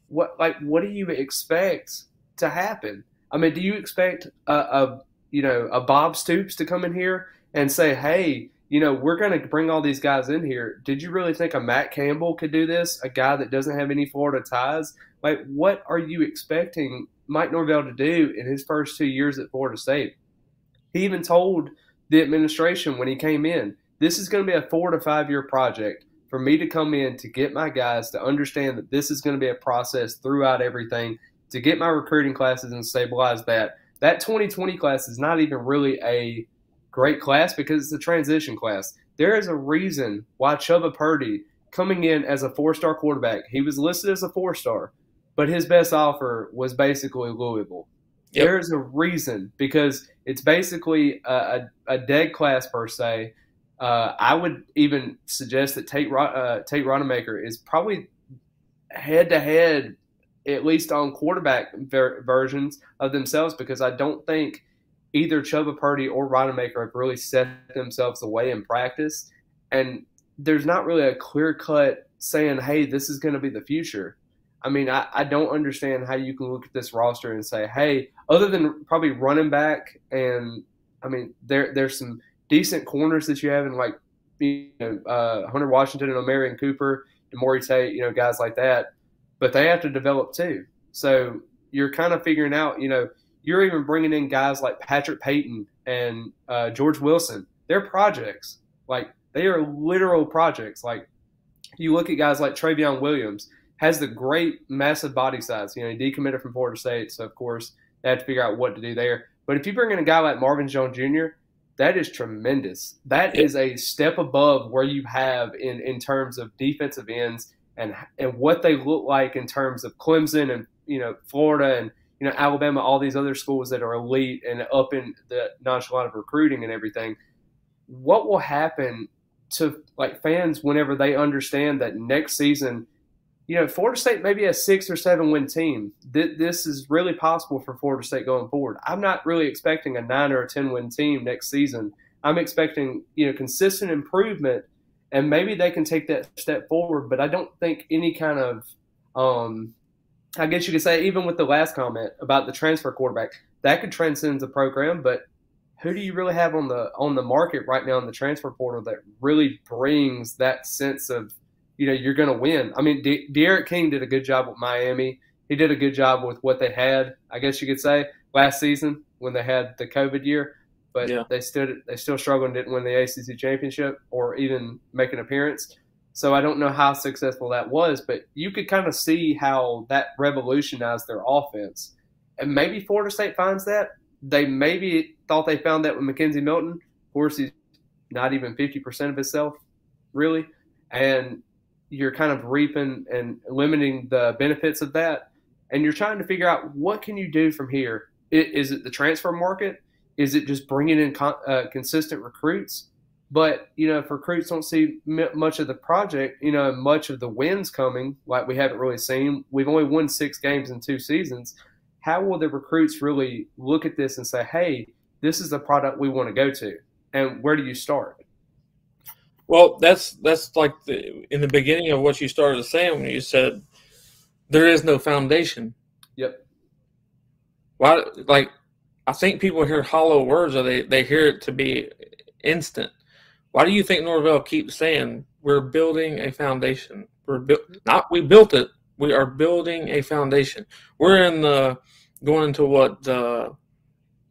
What like what do you expect to happen? I mean do you expect a, a you know, a Bob Stoops to come in here and say, hey, you know, we're going to bring all these guys in here. Did you really think a Matt Campbell could do this? A guy that doesn't have any Florida ties? Like, what are you expecting Mike Norvell to do in his first two years at Florida State? He even told the administration when he came in, this is going to be a four to five year project for me to come in to get my guys to understand that this is going to be a process throughout everything to get my recruiting classes and stabilize that that 2020 class is not even really a great class because it's a transition class. There is a reason why Chuba Purdy coming in as a four-star quarterback, he was listed as a four-star, but his best offer was basically Louisville. Yep. There's a reason because it's basically a, a, a dead class per se. Uh, I would even suggest that Tate uh, Tate Rodemaker is probably head to head at least on quarterback ver- versions of themselves because I don't think either Chuba Purdy or Rodemaker have really set themselves away in practice. And there's not really a clear cut saying, hey, this is going to be the future. I mean, I, I don't understand how you can look at this roster and say, hey, other than probably running back and I mean, there there's some decent corners that you have in like you know, uh, Hunter Washington and Omarion Cooper, and Demorie Tate, you know, guys like that but they have to develop too. So you're kind of figuring out, you know, you're even bringing in guys like Patrick Payton and uh, George Wilson. They're projects. Like they are literal projects. Like you look at guys like Travion Williams, has the great massive body size. You know, he decommitted from Florida State, so of course they have to figure out what to do there. But if you bring in a guy like Marvin Jones Jr., that is tremendous. That is a step above where you have in in terms of defensive ends and and what they look like in terms of Clemson and you know Florida and you know Alabama, all these other schools that are elite and up in the nonchalant of recruiting and everything. What will happen to like fans whenever they understand that next season, you know, Florida State may be a six or seven win team. This is really possible for Florida State going forward. I'm not really expecting a nine or a ten win team next season. I'm expecting you know consistent improvement and maybe they can take that step forward. But I don't think any kind of, um, I guess you could say, even with the last comment about the transfer quarterback, that could transcend the program. But who do you really have on the on the market right now in the transfer portal that really brings that sense of, you know, you're going to win? I mean, De- D'Eriq King did a good job with Miami. He did a good job with what they had, I guess you could say, last season when they had the COVID year but Yeah. they still they still struggled and didn't win the ACC championship or even make an appearance. So I don't know how successful that was, but you could kind of see how that revolutionized their offense. And maybe Florida State finds that. They maybe thought they found that with McKenzie Milton. Of course, he's not even 50% of himself, really. And you're kind of reaping and limiting the benefits of that. And you're trying to figure out what can you do from here. Is it the transfer market? Is it just bringing in con- uh, consistent recruits? But you know, if recruits don't see m- much of the project, you know, much of the wins coming, like we haven't really seen. We've only won six games in two seasons. how will the recruits really look at this and say, hey, this is the product we want to go to? And where do you start? Well, that's that's like the, in the beginning of what you started saying when you said there is no foundation. Yep. Why? Like, I think people hear hollow words, or they they hear it to be instant. Why do you think Norvell keeps saying we're building a foundation? We're built not we built it. We are building a foundation. We're in the going into what the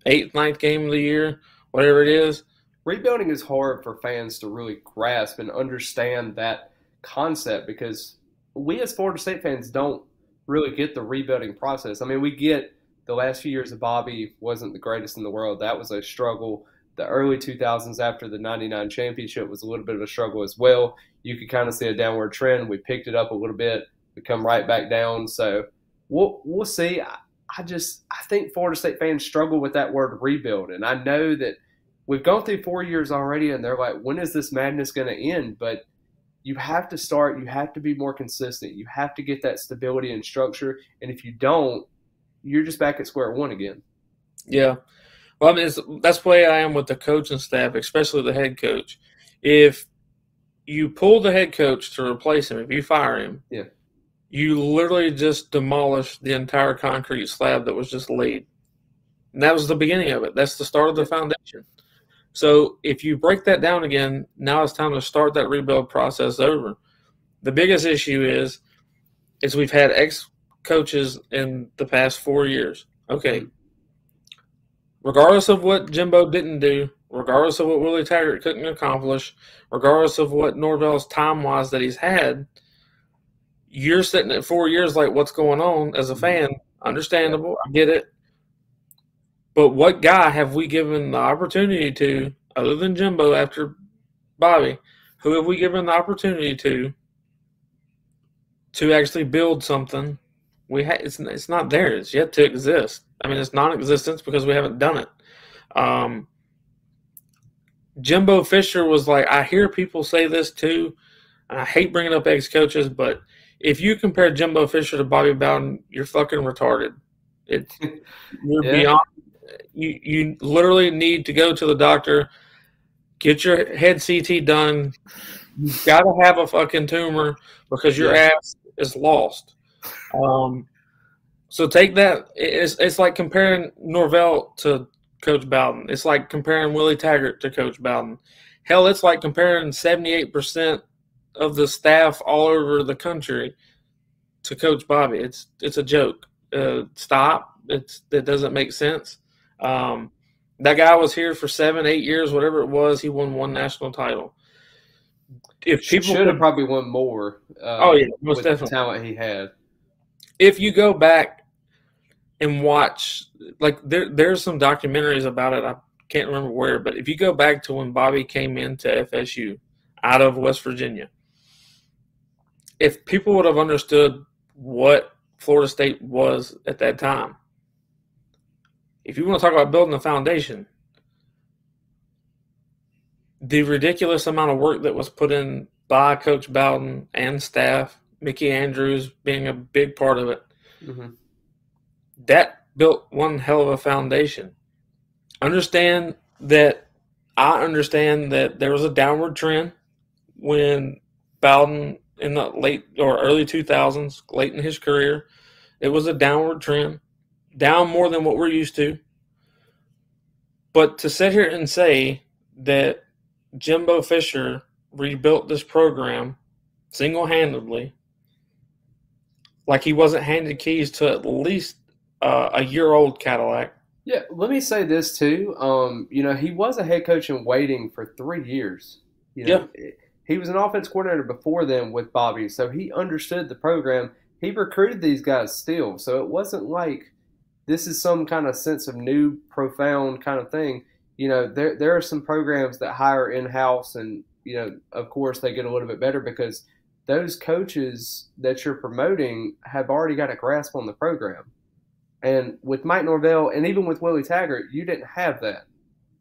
eighth, ninth game of the year, whatever it is rebuilding is hard for fans to really grasp and understand that concept because we as Florida State fans don't really get the rebuilding process. I mean, we get the last few years of Bobby wasn't the greatest in the world. That was a struggle. The early 2000s after the 99 championship was a little bit of a struggle as well. You could kind of see a downward trend. We picked it up a little bit. We come right back down. So we'll, we'll see. I, I just I think Florida State fans struggle with that word rebuild. And I know that we've gone through four years already, and they're like, when is this madness going to end? But you have to start. You have to be more consistent. You have to get that stability and structure. And if you don't, you're just back at square one again. Yeah. Well, I mean, that's the way I am with the coaching staff, especially the head coach. If you pull the head coach to replace him, if you fire him, yeah, you literally just demolish the entire concrete slab that was just laid. And that was the beginning of it. That's the start of the foundation. So if you break that down again, now it's time to start that rebuild process over. The biggest issue is is we've had ex coaches in the past four years. Okay. Mm-hmm. Regardless of what Jimbo didn't do, regardless of what Willie Taggart couldn't accomplish, regardless of what Norvell's time was that he's had, you're sitting at four years like what's going on as a fan. Understandable. I get it. But what guy have we given the opportunity to, other than Jimbo after Bobby, who have we given the opportunity to to actually build something? We ha- it's it's not there. It's yet to exist. I mean, it's non-existence because we haven't done it. Um, Jimbo Fisher was like, I hear people say this too, and I hate bringing up ex-coaches, but if you compare Jimbo Fisher to Bobby Bowden, you're fucking retarded. It's *laughs* you're yeah. beyond you you literally need to go to the doctor, get your head CT done. You've got to have a fucking tumor because your yeah. ass is lost. Um, so take that. It's it's like comparing Norvell to Coach Bowden. It's like comparing Willie Taggart to Coach Bowden. Hell, it's like comparing seventy eight percent of the staff all over the country to Coach Bobby. It's it's a joke. Uh, stop. It's that doesn't make sense. Um, that guy was here for seven, eight years, whatever it was. He won one national title. If people should have probably won more. Uh, oh yeah, most definitely. talent he had. If you go back and watch, like there, there's some documentaries about it. I can't remember where, but if you go back to when Bobby came into FSU out of West Virginia, if people would have understood what Florida State was at that time, if you want to talk about building a foundation, the ridiculous amount of work that was put in by Coach Bowden and staff, Mickey Andrews being a big part of it, mm-hmm. that built one hell of a foundation. Understand that I understand that there was a downward trend when Bowden in the late or early 2000s, late in his career, it was a downward trend down more than what we're used to. But to sit here and say that Jimbo Fisher rebuilt this program single handedly, like he wasn't handed keys to at least uh, a year old Cadillac. Yeah, let me say this too. Um, you know, he was a head coach in waiting for three years. You know, yeah. He was an offense coordinator before then with Bobby, so he understood the program. He recruited these guys still, so it wasn't like this is some kind of sense of new, profound kind of thing. You know, there there are some programs that hire in house, and you know, of course, they get a little bit better because those coaches that you're promoting have already got a grasp on the program. And with Mike Norvell and even with Willie Taggart, you didn't have that.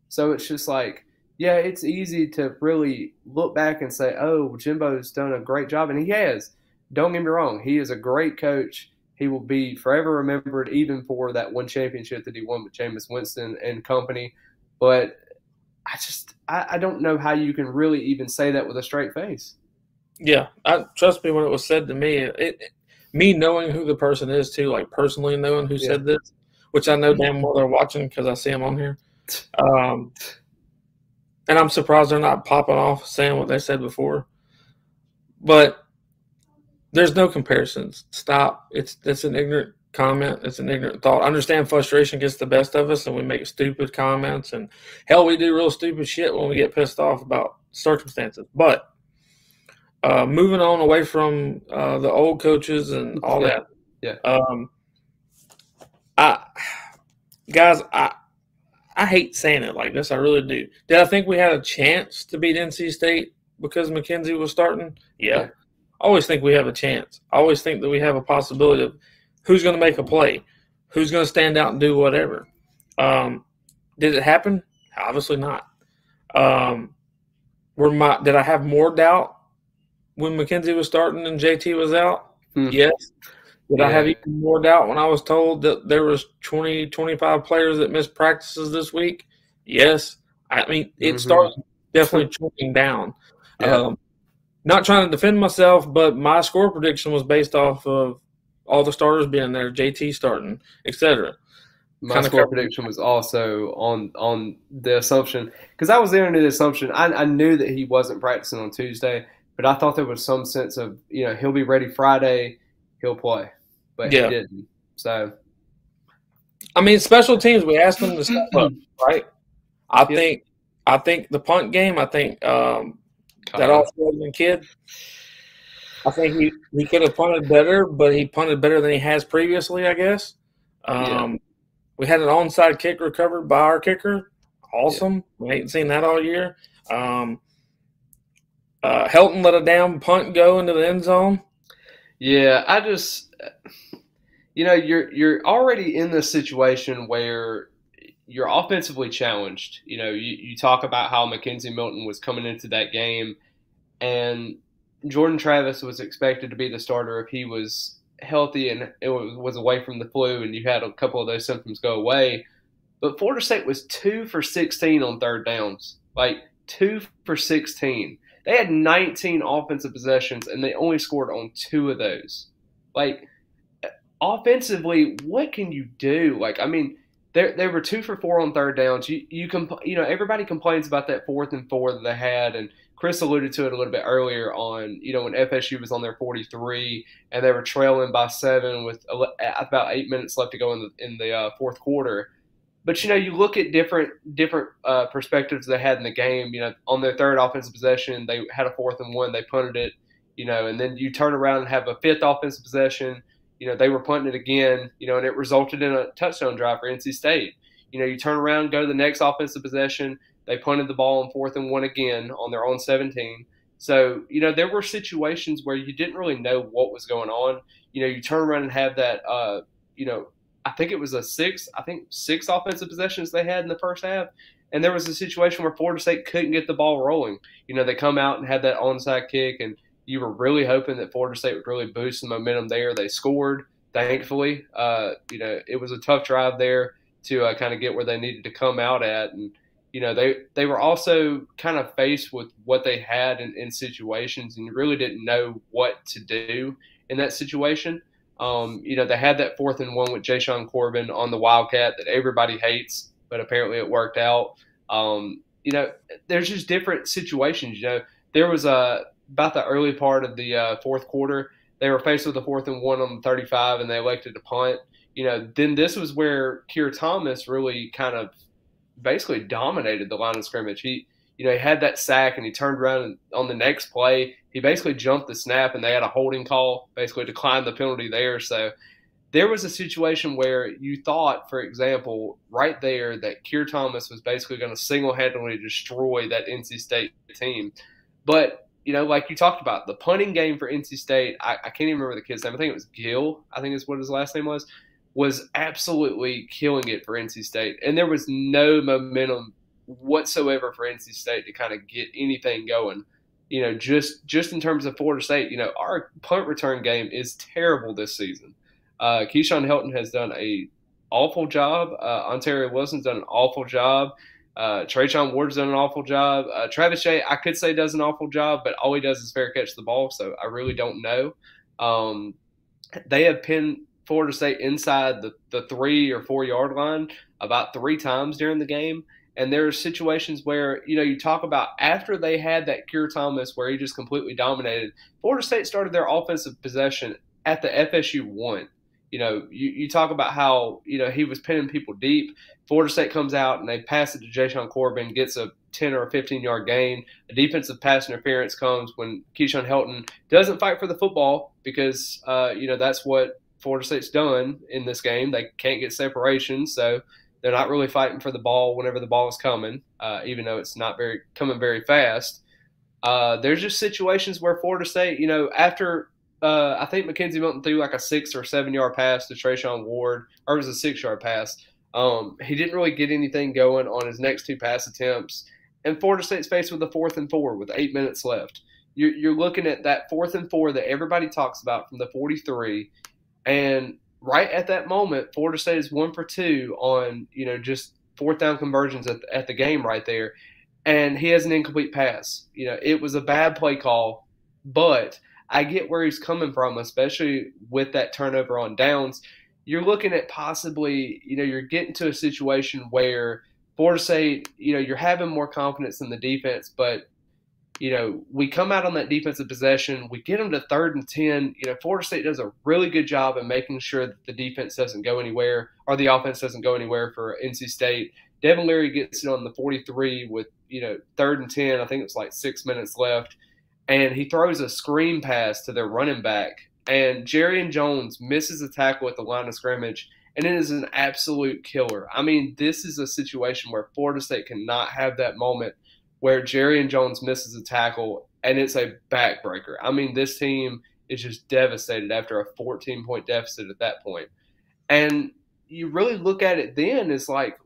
So it's just like, yeah, it's easy to really look back and say, oh, Jimbo's done a great job. And he has. Don't get me wrong, he is a great coach he will be forever remembered, even for that one championship that he won with Jameis Winston and company. But I just I, I don't know how you can really even say that with a straight face. Yeah, I trust me when it was said to me. It, it me knowing who the person is too, like personally knowing who yeah. said this, which I know damn well they're watching because I see them on here. *laughs* Um, and I'm surprised they're not popping off saying what they said before. But there's no comparisons. Stop. It's it's an ignorant comment. It's an ignorant thought. I understand frustration gets the best of us and we make stupid comments and hell we do real stupid shit when we get pissed off about circumstances. But uh, moving on away from uh, the old coaches and all yeah. that. Yeah. Um, I guys, I I hate saying it like this. I really do. Did I think we had a chance to beat NC State because McKenzie was starting? Yeah. yeah. I always think we have a chance. I always think that we have a possibility of who's going to make a play, who's going to stand out and do whatever. Um, did it happen? Obviously not. Um, were my did I have more doubt when McKenzie was starting and JT was out? Hmm. Yes. Did yeah. I have even more doubt when I was told that there was 20, 25 players that missed practices this week? Yes. I mean, it mm-hmm. starts definitely trending down. Yeah. Um, not trying to defend myself, but my score prediction was based off of all the starters being there, JT starting, etc. My kind score prediction was also on on the assumption because I was there under the assumption I, I knew that he wasn't practicing on Tuesday, but I thought there was some sense of you know he'll be ready Friday, he'll play, but yeah. he didn't. So, I mean, special teams we asked them to step up, *clears throat* right? I yep. think I think the punt game. I think um, that Australian kid. I think he, he could have punted better, but he punted better than he has previously, I guess. Um, yeah. We had an onside kick recovered by our kicker. Awesome. Yeah. We ain't seen that all year. Um, uh, Helton let a down punt go into the end zone. Yeah, I just, you know, you're you're already in this situation where you're offensively challenged. You know, you, you talk about how McKenzie Milton was coming into that game, and Jordan Travis was expected to be the starter if he was healthy and it was away from the flu and you had a couple of those symptoms go away. But Florida State was two for 16 on third downs, like two for 16. They had 19 offensive possessions and they only scored on two of those. Like, offensively, what can you do? Like, I mean, they they were two for four on third downs. You you comp- you know everybody complains about that fourth and four that they had, and Chris alluded to it a little bit earlier on, you know, when FSU was on their 43 and they were trailing by seven with about eight minutes left to go in the in the uh, fourth quarter. But you know, you look at different different uh, perspectives they had in the game. You know, on their third offensive possession, they had a fourth and one, they punted it. You know, and then you turn around and have a fifth offensive possession. You know, they were punting it again. You know, and it resulted in a touchdown drive for NC State. You know, you turn around, go to the next offensive possession they punted the ball on fourth and one again on their own 17. So, you know, there were situations where you didn't really know what was going on. You know, you turn around and have that, uh, you know, I think it was a six, I think six offensive possessions they had in the first half. And there was a situation where Florida State couldn't get the ball rolling. You know, they come out and had that onside kick, and you were really hoping that Florida State would really boost the momentum there. They scored, thankfully. Uh, you know, it was a tough drive there to uh, kind of get where they needed to come out at. And, you know they they were also kind of faced with what they had in, in situations and really didn't know what to do in that situation. Um, you know they had that fourth and one with Jashaun Corbin on the Wildcat that everybody hates, but apparently it worked out. Um, you know there's just different situations. You know there was a about the early part of the uh, fourth quarter they were faced with a fourth and one on the 35 and they elected to punt. You know then this was where Keir Thomas really kind of basically dominated the line of scrimmage. He, you know, he had that sack and he turned around and on the next play, he basically jumped the snap and they had a holding call, basically declined the penalty there. So there was a situation where you thought, for example, right there that Keir Thomas was basically going to single-handedly destroy that NC State team. But you know, like you talked about, the punting game for NC State, I, I can't even remember the kid's name. I think it was Gill. I think is what his last name was was absolutely killing it for NC State, and there was no momentum whatsoever for NC State to kind of get anything going. You know, just just in terms of Florida State, you know, our punt return game is terrible this season. Uh, Keyshawn Helton has done a awful job. Uh, Ontario Wilson's done an awful job. Uh, Treshaun Ward's done an awful job. Uh, Travis Shea, I could say, does an awful job, but all he does is fair catch the ball, so I really don't know. Um, they have pinned Florida State inside the, the three or four yard line about three times during the game. And there are situations where, you know, you talk about after they had that Keir Thomas where he just completely dominated, Florida State started their offensive possession at the FSU one. You know, you, you talk about how, you know, he was pinning people deep. Florida State comes out and they pass it to Jashaun Corbin, gets a 10 or a 15 yard gain. A defensive pass interference comes when Keyshawn Helton doesn't fight for the football because, uh, you know, that's what Florida State's done in this game. They can't get separation. So they're not really fighting for the ball whenever the ball is coming, uh, even though it's not very coming very fast. Uh, there's just situations where Florida State, you know, after uh, I think McKenzie Milton threw like a six or seven yard pass to Treshaun Ward, or it was a six yard pass. Um, he didn't really get anything going on his next two pass attempts. And Florida State's faced with a fourth and four with eight minutes left. You're, you're looking at that fourth and four that everybody talks about from the 43. And right at that moment, Florida State is one for two on you know just fourth down conversions at the, at the game right there, and he has an incomplete pass. You know, it was a bad play call, but I get where he's coming from, especially with that turnover on downs. You're looking at possibly, you know, you're getting to a situation where Florida State, you know, you're having more confidence in the defense, but you know, we come out on that defensive possession, we get them to third and 10. You know, Florida State does a really good job of making sure that the defense doesn't go anywhere or the offense doesn't go anywhere for NC State. Devin Leary gets it on the 43 with, you know, third and 10. I think it's like six minutes left. And he throws a screen pass to their running back. And Jarrian Jones misses a tackle at the line of scrimmage. And it is an absolute killer. I mean, this is a situation where Florida State cannot have that moment where Jarrian Jones misses a tackle and it's a backbreaker. I mean, this team is just devastated after a 14 point deficit at that point. And you really look at it then, it's like,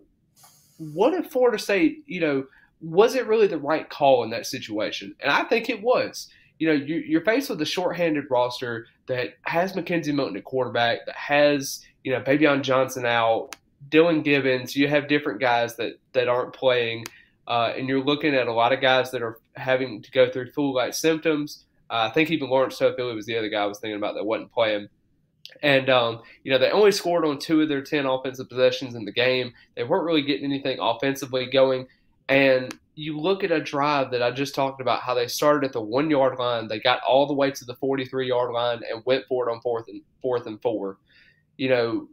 what if Florida State, you know, was it really the right call in that situation? And I think it was. You know, you're faced with a shorthanded roster that has McKenzie Milton at quarterback, that has, you know, Baveon Johnson out, Dillan Gibbons. You have different guys that, that aren't playing. Uh, and you're looking at a lot of guys that are having to go through flu-like symptoms. Uh, I think even Lawrence Toafili was the other guy I was thinking about that wasn't playing. And, um, you know, they only scored on two of their 10 offensive possessions in the game. They weren't really getting anything offensively going. And you look at a drive that I just talked about, how they started at the one yard line. They got all the way to the 43 yard line and went for it on fourth and fourth and four. You know,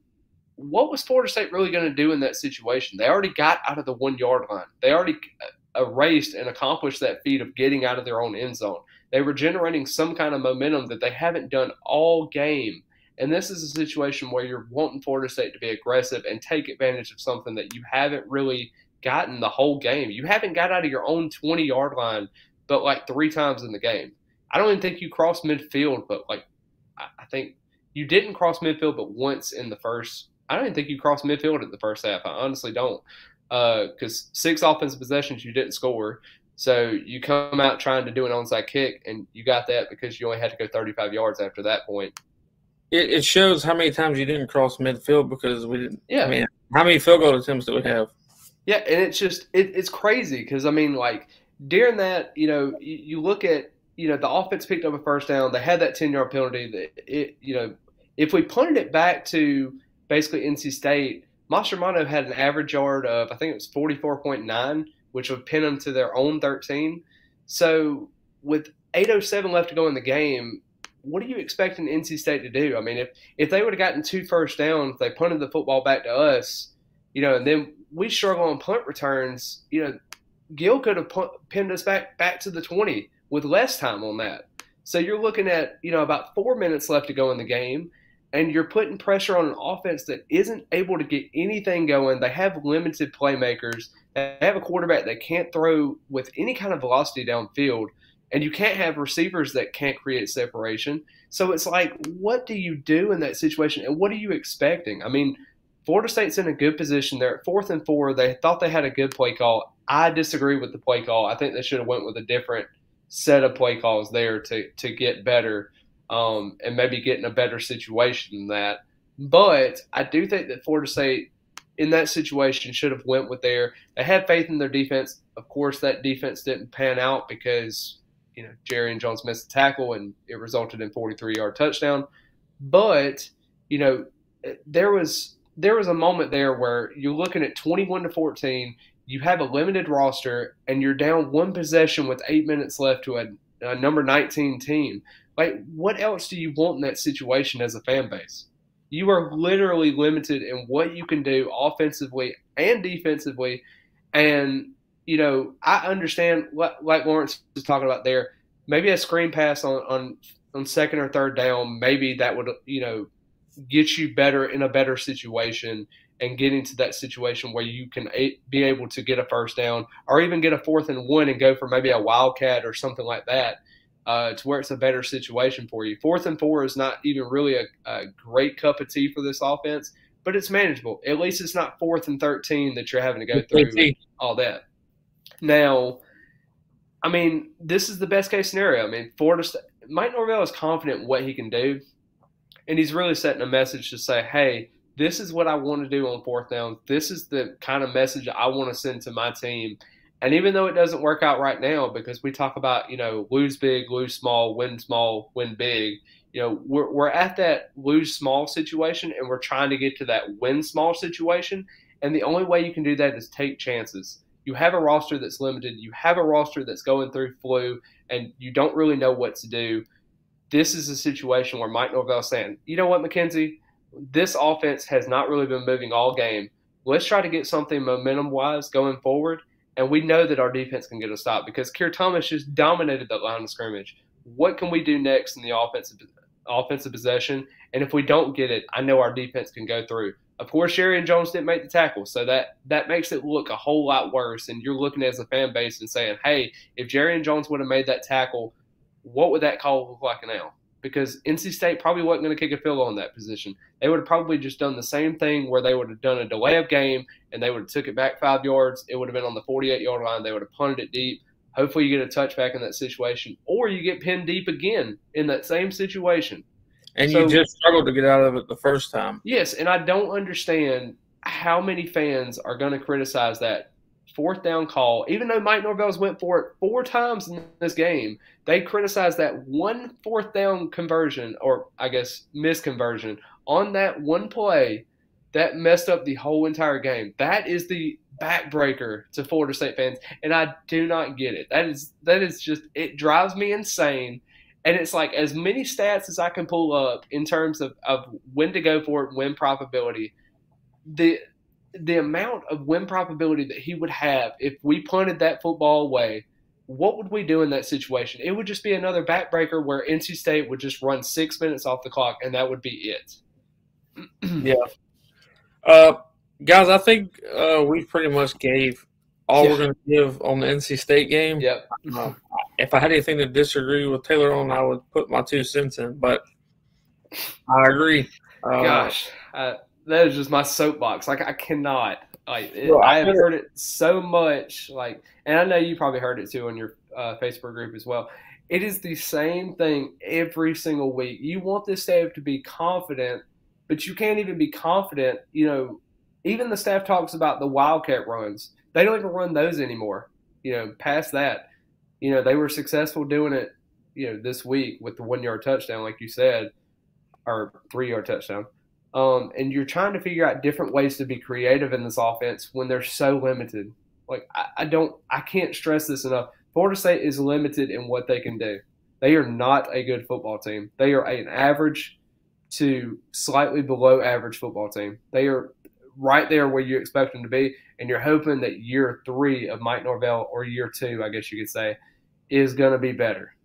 what was Florida State really going to do in that situation? They already got out of the one yard line. They already uh, erased and accomplished that feat of getting out of their own end zone. They were generating some kind of momentum that they haven't done all game. And this is a situation where you're wanting Florida State to be aggressive and take advantage of something that you haven't really gotten the whole game. You haven't got out of your own 20 yard line, but like three times in the game. I don't even think you crossed midfield, but like I think you didn't cross midfield but once in the first I don't even think you crossed midfield at the first half. I honestly don't. Because uh, six offensive possessions, you didn't score. So you come out trying to do an onside kick, and you got that because you only had to go 35 yards after that point. It, it shows how many times you didn't cross midfield because we didn't. Yeah. I mean, how many field goal attempts do we have? Yeah, and it's just it, it's crazy because I mean, like during that, you know, you, you look at you know the offense picked up a first down. They had that 10 yard penalty. That it you know if we punted it back to basically NC State, Mastromanno had an average yard of I think it was 44.9, which would pin them to their own 13. So with 8:07 left to go in the game, what are you expecting NC State to do? I mean, if if they would have gotten two first downs, they punted the football back to us, you know, and then we struggle on punt returns. You know, Gill could have pinned us back back to the 20 with less time on that. So you're looking at you know about four minutes left to go in the game and you're putting pressure on an offense that isn't able to get anything going. They have limited playmakers. They have a quarterback that can't throw with any kind of velocity downfield, and you can't have receivers that can't create separation. So it's like, what do you do in that situation, and what are you expecting? I mean, Florida State's in a good position. They're at fourth and four. They thought they had a good play call. I disagree with the play call. I think they should have went with a different set of play calls there to to get better um, and maybe get in a better situation than that. But I do think that Florida State in that situation should have went with their they had faith in their defense. Of course, that defense didn't pan out because you know Jarrian Jones missed a tackle and it resulted in 43 yard touchdown. But you know there was there was a moment there where you're looking at 21 to 14. You have a limited roster and you're down one possession with eight minutes left to a, a number 19 team. Like, what else do you want in that situation as a fan base? You are literally limited in what you can do offensively and defensively. And, you know, I understand, what, like Lawrence was talking about there, maybe a screen pass on, on, on second or third down, maybe that would, you know, get you better in a better situation and get into that situation where you can be able to get a first down or even get a fourth and one and go for maybe a wildcat or something like that uh, to where it's a better situation for you. Fourth and four is not even really a, a great cup of tea for this offense, but it's manageable. At least it's not fourth and 13 that you're having to go through all that. Now, I mean, this is the best case scenario. I mean, Florida, Mike Norvell is confident in what he can do and he's really setting a message to say, hey, this is what I want to do on fourth down. This is the kind of message I want to send to my team. And even though it doesn't work out right now, because we talk about, you know, lose big, lose small, win small, win big, you know, we're, we're at that lose small situation and we're trying to get to that win small situation. And the only way you can do that is take chances. You have a roster that's limited, you have a roster that's going through flu, and you don't really know what to do this is a situation where Mike Norvell is saying, you know what, McKenzie, this offense has not really been moving all game. Let's try to get something momentum wise going forward. And we know that our defense can get a stop because Keir Thomas just dominated that line of scrimmage. What can we do next in the offensive offensive possession? And if we don't get it, I know our defense can go through. Of course, Jarrian Jones didn't make the tackle, so that that makes it look a whole lot worse. And you're looking as a fan base and saying, "Hey, if Jarrian Jones would have made that tackle, what would that call look like now? Because NC State probably wasn't going to kick a field goal in that position. They would have probably just done the same thing where they would have done a delay of game and they would have took it back five yards. It would have been on the 48 yard line. They would have punted it deep. Hopefully, you get a touchback in that situation, or you get pinned deep again in that same situation. And so, you just struggled to get out of it the first time. Yes, and I don't understand how many fans are going to criticize that fourth down call, even though Mike Norvell's went for it four times in this game, they criticized that one fourth down conversion, or I guess misconversion, on that one play that messed up the whole entire game. That is the backbreaker to Florida State fans, and I do not get it. That is that is just it drives me insane. And it's like as many stats as I can pull up in terms of, of when to go for it, win probability. The the amount of win probability that he would have if we punted that football away, what would we do in that situation? It would just be another backbreaker where NC State would just run six minutes off the clock, and that would be it. *clears throat* yeah. Uh, guys, I think uh, we pretty much gave all yeah. we're going to give on the NC State game. Yep. Uh, if I had anything to disagree with Taylor on, I would put my two cents in, but I agree. Uh, Gosh, that is just my soapbox. Like I cannot. Like it, I have heard it so much. Like, and I know you probably heard it too on your uh, Facebook group as well. It is the same thing every single week. You want this staff to be confident, but you can't even be confident. You know, even the staff talks about the wildcat runs. They don't even run those anymore. You know, past that, you know, they were successful doing it. You know, this week with the one yard touchdown, like you said, or three yard touchdown. Um, and you're trying to figure out different ways to be creative in this offense when they're so limited. Like I, I don't, I can't stress this enough. Florida State is limited in what they can do. They are not a good football team. They are an average to slightly below average football team. They are right there where you expect them to be, and you're hoping that year three of Mike Norvell or year two, I guess you could say, is going to be better.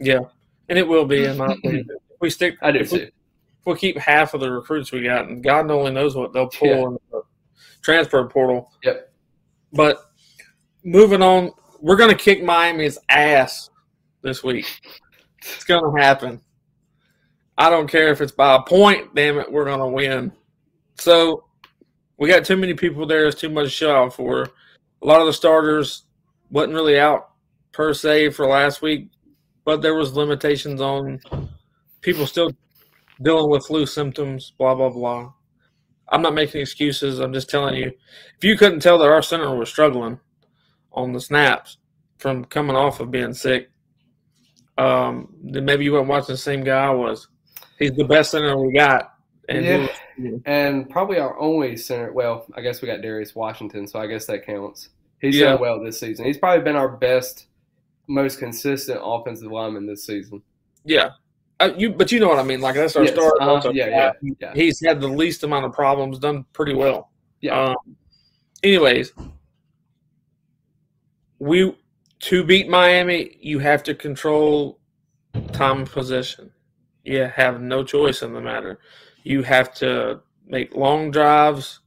Yeah, and it will be in my *laughs* opinion. we stick. I do too we'll keep half of the recruits we got, and God only knows what they'll pull yeah. in the transfer portal. Yep. But moving on, we're going to kick Miami's ass this week. It's going to happen. I don't care if it's by a point. Damn it, we're going to win. So we got too many people there. It's too much to show out for. A lot of the starters wasn't really out per se for last week, but there was limitations on people still dealing with flu symptoms, blah blah blah. I'm not making excuses. I'm just telling you, if you couldn't tell that our center was struggling on the snaps from coming off of being sick, um, then maybe you weren't watching the same guy I was. He's the best center we got. And yeah, was, and probably our only center. Well, I guess we got Darius Washington, so I guess that counts. He's yeah. done well this season. He's probably been our best, most consistent offensive lineman this season. Yeah, uh, you, but you know what I mean. Like that's our yes, starter. Uh, yeah, yeah, yeah, He's had the least amount of problems, done pretty well. Yeah. Um, anyways, we to beat Miami, you have to control time of possession. You have no choice in the matter. You have to make long drives,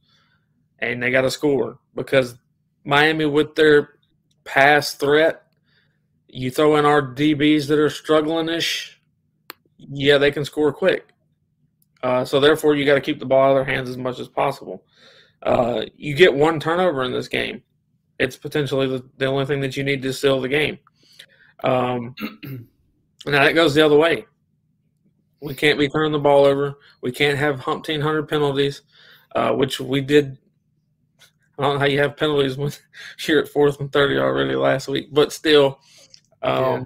and they got to score because Miami, with their pass threat, you throw in our DBs that are struggling ish yeah, they can score quick. Uh, so therefore, you got to keep the ball out of their hands as much as possible. Uh, you get one turnover in this game, it's potentially the, the only thing that you need to seal the game. Um, *clears throat* now that goes the other way. We can't be turning the ball over. We can't have umpteen hundred penalties, uh, which we did. I don't know how you have penalties when *laughs* you're at fourth and thirty already last week, but still, um, yeah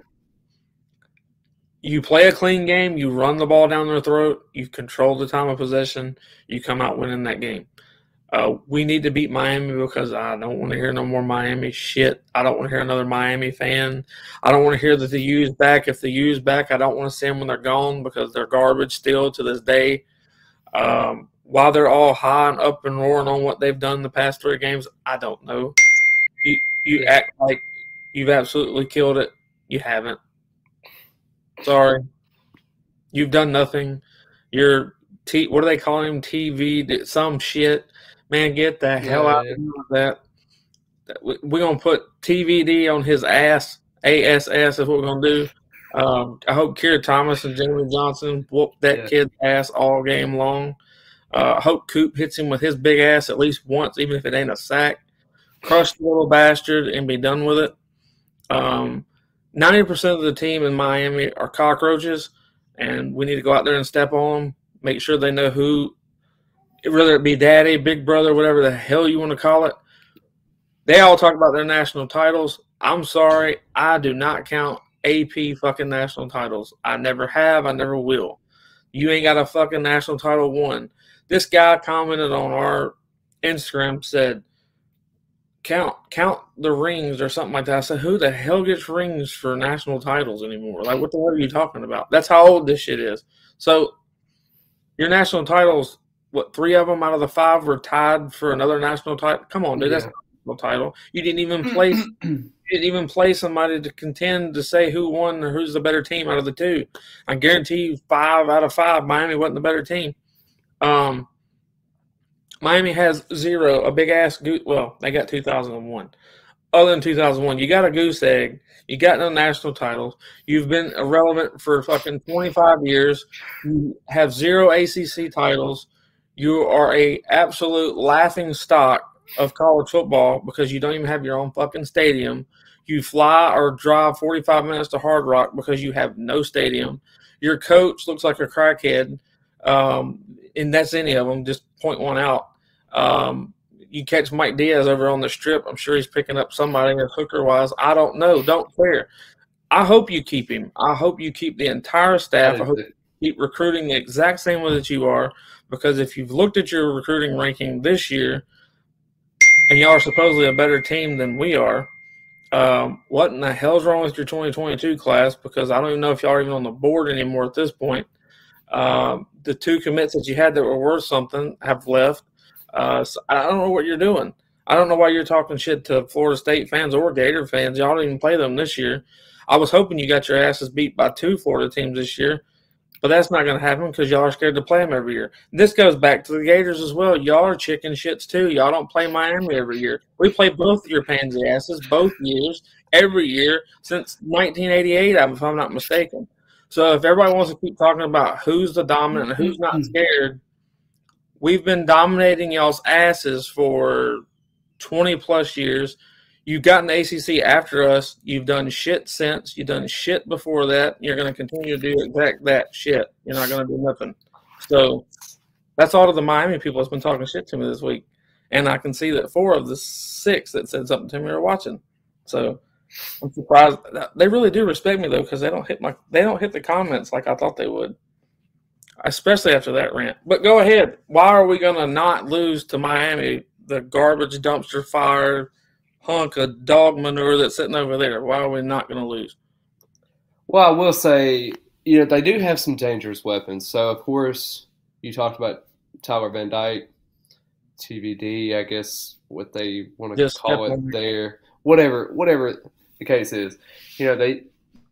you play a clean game, you run the ball down their throat, you control the time of possession, you come out winning that game. Uh, we need to beat Miami because I don't want to hear no more Miami shit. I don't want to hear another Miami fan. I don't want to hear that the U's back. If the U's back, I don't want to see them when they're gone because they're garbage still to this day. Um, while they're all high and up and roaring on what they've done the past three games, I don't know. You you act like you've absolutely killed it. You haven't. Sorry, you've done nothing. You're T. What are they calling him? TV. Some shit. Man, get the hell yeah, out of that. We're gonna put TVD on his ass. ASS is what we're gonna do. Um, I hope Keir Thomas and Jermaine Johnson whoop that yeah. kid's ass all game long. Uh, I hope Coop hits him with his big ass at least once, even if it ain't a sack. Crush the little bastard and be done with it. Um, ninety percent of the team in Miami are cockroaches, and we need to go out there and step on them. Make sure they know who, whether it be daddy, big brother, whatever the hell you want to call it. They all talk about their national titles. I'm sorry, I do not count AP fucking national titles. I never have. I never will. You ain't got a fucking national title one. This guy commented on our Instagram said count count the rings or something like that. I said, who the hell gets rings for national titles anymore? Like, what the hell are you talking about? That's how old this shit is. So, your national titles, what three of them out of the five were tied for another national title? Come on, dude, yeah. that's not a national title. You didn't even play. *clears throat* didn't even play somebody to contend to say who won or who's the better team out of the two. I guarantee you, five out of five, Miami wasn't the better team. Um, Miami has zero, a big ass goose. Well, they got 2001. Other than 2001, you got a goose egg. You got no national titles. You've been irrelevant for fucking 25 years. You have zero ACC titles. You are a absolute laughing stock of college football because you don't even have your own fucking stadium. You fly or drive 45 minutes to Hard Rock because you have no stadium. Your coach looks like a crackhead. Um, and that's any of them. Just point one out. Um, you catch Mike Diaz over on the strip. I'm sure he's picking up somebody hooker wise. I don't know. Don't care. I hope you keep him. I hope you keep the entire staff. I hope you keep recruiting the exact same way that you are. Because if you've looked at your recruiting ranking this year, and y'all are supposedly a better team than we are, um, what in the hell's wrong with your 2022 class? Because I don't even know if y'all are even on the board anymore at this point. Um, the two commits that you had that were worth something have left. Uh, so I don't know what you're doing. I don't know why you're talking shit to Florida State fans or Gator fans. Y'all didn't even play them this year. I was hoping you got your asses beat by two Florida teams this year, but that's not going to happen because y'all are scared to play them every year. This goes back to the Gators as well. Y'all are chicken shits too. Y'all don't play Miami every year. We play both your pansy asses both years, every year since 1988, if I'm not mistaken. So if everybody wants to keep talking about who's the dominant and who's not mm-hmm. scared, we've been dominating y'all's asses for 20 plus years. You've gotten the ACC after us. You've done shit since. You've done shit before that. You're going to continue to do exact that shit. You're not going to do nothing. So that's all of the Miami people that's been talking shit to me this week. And I can see that four of the six that said something to me are watching. So I'm surprised. They really do respect me though, because they don't hit my they don't hit the comments like I thought they would. Especially after that rant. But go ahead. Why are we gonna not lose to Miami, the garbage dumpster fire hunk of dog manure that's sitting over there? Why are we not gonna lose? Well, I will say, you know, they do have some dangerous weapons. So of course you talked about Tyler Van Dyke, TVD, I guess what they want to yes, call it there. Whatever whatever the case is. You know, they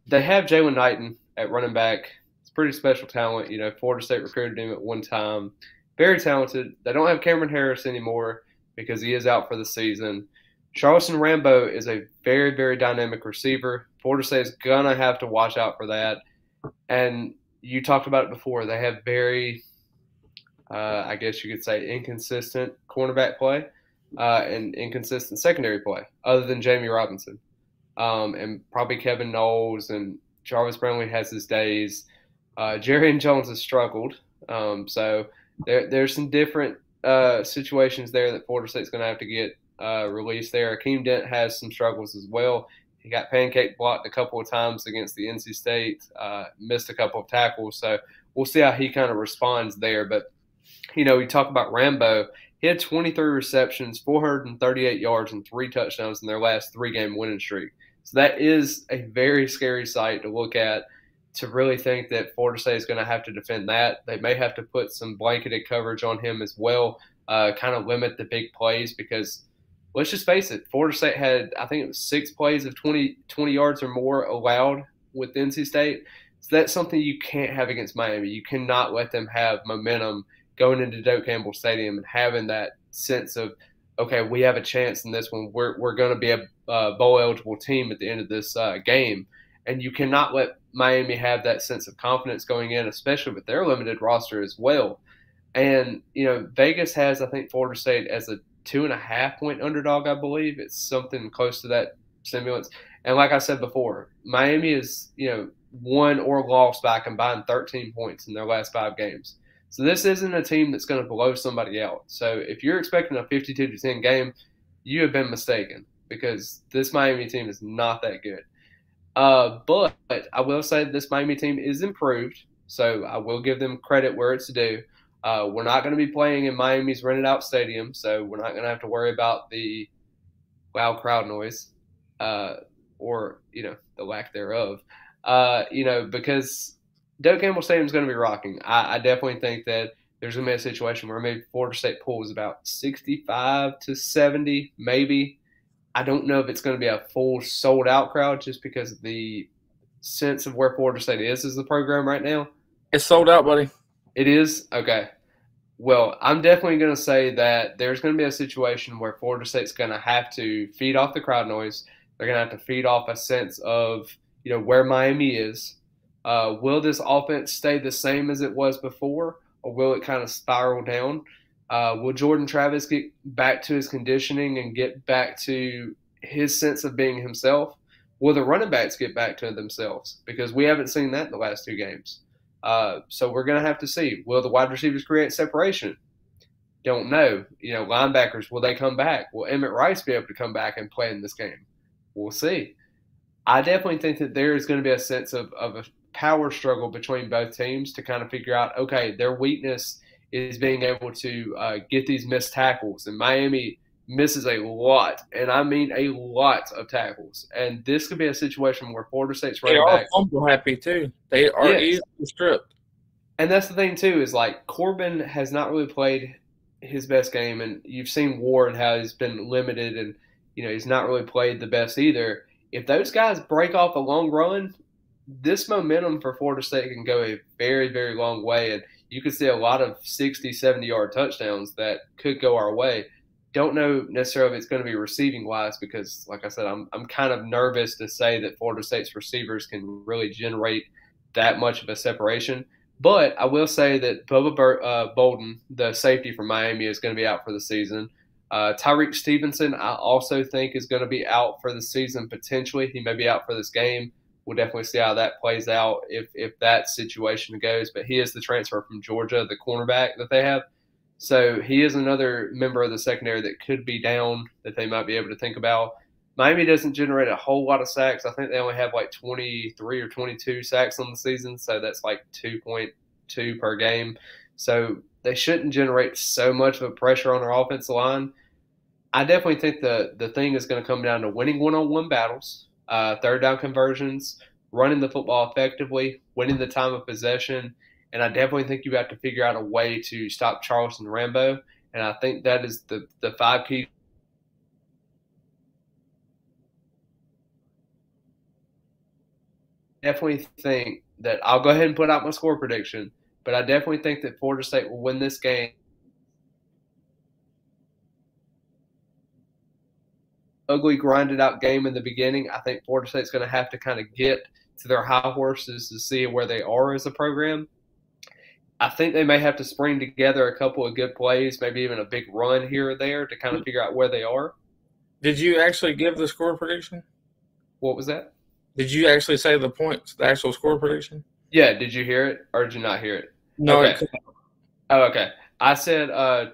they have Jaylan Knighton at running back. It's pretty special talent. You know, Florida State recruited him at one time. Very talented. They don't have Cameron Harris anymore because he is out for the season. Charleston Rambo is a very, very dynamic receiver. Florida State is gonna have to watch out for that. And you talked about it before. They have very, uh, I guess you could say, inconsistent cornerback play uh, and inconsistent secondary play, other than Jammie Robinson um, and probably Kevin Knowles and Jarvis Brownlee has his days. Uh, Jarrian Jones has struggled, um, so there, there's some different uh, situations there that Florida State's going to have to get uh, released there. Akeem Dent has some struggles as well. He got pancake blocked a couple of times against the NC State, uh, missed a couple of tackles, so we'll see how he kind of responds there. But you know, we talk about Rambo. He had 23 receptions, 438 yards, and three touchdowns in their last three game winning streak. So that is a very scary sight to look at. To really think that Florida State is going to have to defend that, they may have to put some blanketed coverage on him as well, uh, kind of limit the big plays because let's just face it, Florida State had, I think it was six plays of 20, 20 yards or more allowed with NC State. So that's something you can't have against Miami. You cannot let them have momentum going into Doak Campbell Stadium and having that sense of okay, we have a chance in this one. We're, we're going to be a bowl eligible team at the end of this uh, game. And you cannot let Miami have that sense of confidence going in, especially with their limited roster as well. And, you know, Vegas has, I think, Florida State as a two and a half point underdog, I believe. It's something close to that semblance. And like I said before, Miami is, you know, won or lost by combined 13 points in their last five games. So this isn't a team that's going to blow somebody out. So if you're expecting a 52 to 10 game, you have been mistaken because this Miami team is not that good. Uh, but I will say this Miami team is improved, so I will give them credit where it's due. Uh, we're not going to be playing in Miami's rented out stadium, so we're not going to have to worry about the loud crowd noise uh, or you know the lack thereof. Uh, you know because Doak Campbell Stadium is going to be rocking. I, I definitely think that there's going to be a situation where maybe Florida State pulls about 65 to 70, maybe. I don't know if it's going to be a full sold out crowd just because of the sense of where Florida State is as the program right now. It's sold out, buddy. It is? Okay. Well, I'm definitely going to say that there's going to be a situation where Florida State's going to have to feed off the crowd noise. They're going to have to feed off a sense of, you know, where Miami is uh, will this offense stay the same as it was before, or will it kind of spiral down? Uh, will Jordan Travis get back to his conditioning and get back to his sense of being himself? Will the running backs get back to themselves? Because we haven't seen that in the last two games. Uh, so we're going to have to see. Will the wide receivers create separation? Don't know. You know, linebackers, will they come back? Will Emmett Rice be able to come back and play in this game? We'll see. I definitely think that there is going to be a sense of, of a power struggle between both teams to kind of figure out okay, their weakness is being able to uh, get these missed tackles, and Miami misses a lot, and I mean a lot of tackles. And this could be a situation where Florida State's running they back fumble happy too. They are yes. easily stripped. And that's the thing too is like Corbin has not really played his best game, and you've seen Ward how he's been limited, and you know he's not really played the best either. If those guys break off a long run, this momentum for Florida State can go a very, very long way. And you could see a lot of 60, 70 yard touchdowns that could go our way. Don't know necessarily if it's going to be receiving wise because, like I said, I'm, I'm kind of nervous to say that Florida State's receivers can really generate that much of a separation. But I will say that Bubba Bur- uh, Bolden, the safety from Miami, is going to be out for the season. Uh, Tyrique Stevenson, I also think, is going to be out for the season potentially. He may be out for this game. We'll definitely see how that plays out if if that situation goes. But he is the transfer from Georgia, the cornerback that they have. So he is another member of the secondary that could be down that they might be able to think about. Miami doesn't generate a whole lot of sacks. I think they only have like 23 or 22 sacks on the season, so that's like 2.2 per game. So they shouldn't generate so much of a pressure on their offensive line. I definitely think the the thing is going to come down to winning one-on-one battles, uh, third down conversions, running the football effectively, winning the time of possession, and I definitely think you have to figure out a way to stop Charleston Rambo. And I think that is the the five key definitely think that I'll go ahead and put out my score prediction, but I definitely think that Florida State will win this game. Ugly, grinded out game in the beginning. I think Florida State's going to have to kind of get to their high horses to see where they are as a program. I think they may have to spring together a couple of good plays, maybe even a big run here or there to kind of figure out where they are. Did you actually give the score prediction? What was that? Did you actually say the points, the actual score prediction? Yeah. Did you hear it or did you not hear it? No. Okay. Oh, okay. I said uh,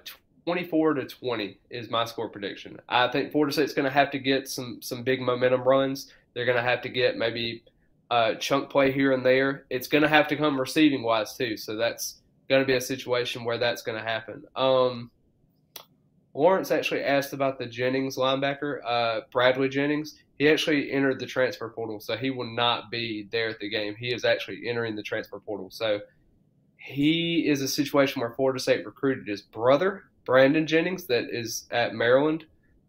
24 to 20 is my score prediction. I think Florida State's going to have to get some some big momentum runs. They're going to have to get maybe a chunk play here and there. It's going to have to come receiving wise too. So that's going to be a situation where that's going to happen. Um, Lawrence actually asked about the Jennings linebacker, uh, Bradley Jennings. He actually entered the transfer portal, so he will not be there at the game. He is actually entering the transfer portal. So he is a situation where Florida State recruited his brother, Brandon Jennings, that is at Maryland,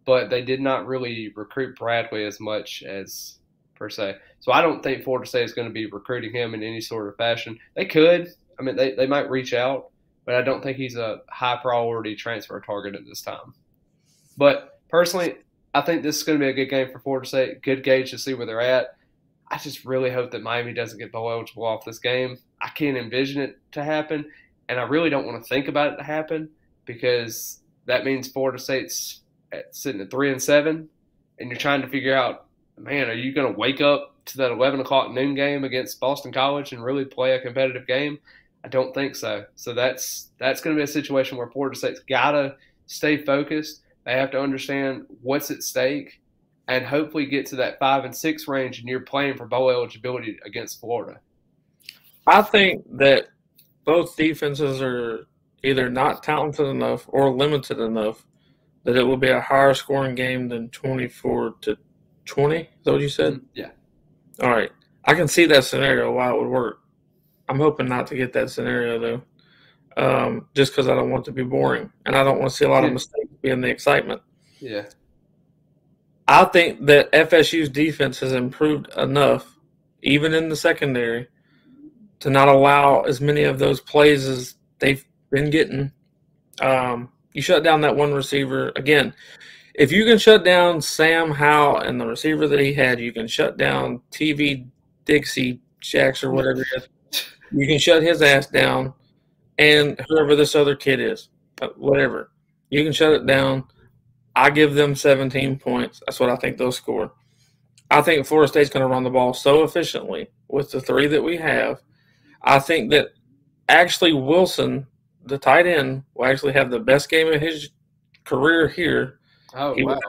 but they did not really recruit Bradley as much as per se. So I don't think Florida State is going to be recruiting him in any sort of fashion. They could. I mean, they, they might reach out, but I don't think he's a high priority transfer target at this time. But personally, I think this is going to be a good game for Florida State. Good gauge to see where they're at. I just really hope that Miami doesn't get bowl eligible off this game. I can't envision it to happen, and I really don't want to think about it to happen because that means Florida State's at, sitting at three and seven, and you're trying to figure out, man, are you going to wake up to that 11 o'clock noon game against Boston College and really play a competitive game? I don't think so. So that's that's going to be a situation where Florida State's got to stay focused. They have to understand what's at stake and hopefully get to that five and six range, and you're playing for bowl eligibility against Florida. I think that both defenses are either not talented enough or limited enough that it will be a higher scoring game than 24 to 20. Is that what you said? Yeah. All right. I can see that scenario why it would work. I'm hoping not to get that scenario though, um, just because I don't want it to be boring and I don't want to see a lot of mistakes being the excitement. Yeah. I think that FSU's defense has improved enough, even in the secondary, to not allow as many of those plays as they've been getting. Um, you shut down that one receiver again. If you can shut down Sam Howell and the receiver that he had, you can shut down TV Dixie Jacks or whatever it is. You can shut his ass down, and whoever this other kid is, uh, whatever. You can shut it down. I give them 17 points. That's what I think they'll score. I think Florida State's going to run the ball so efficiently with the three that we have. I think that actually Wilson, the tight end, will actually have the best game of his career here. Oh He- wow!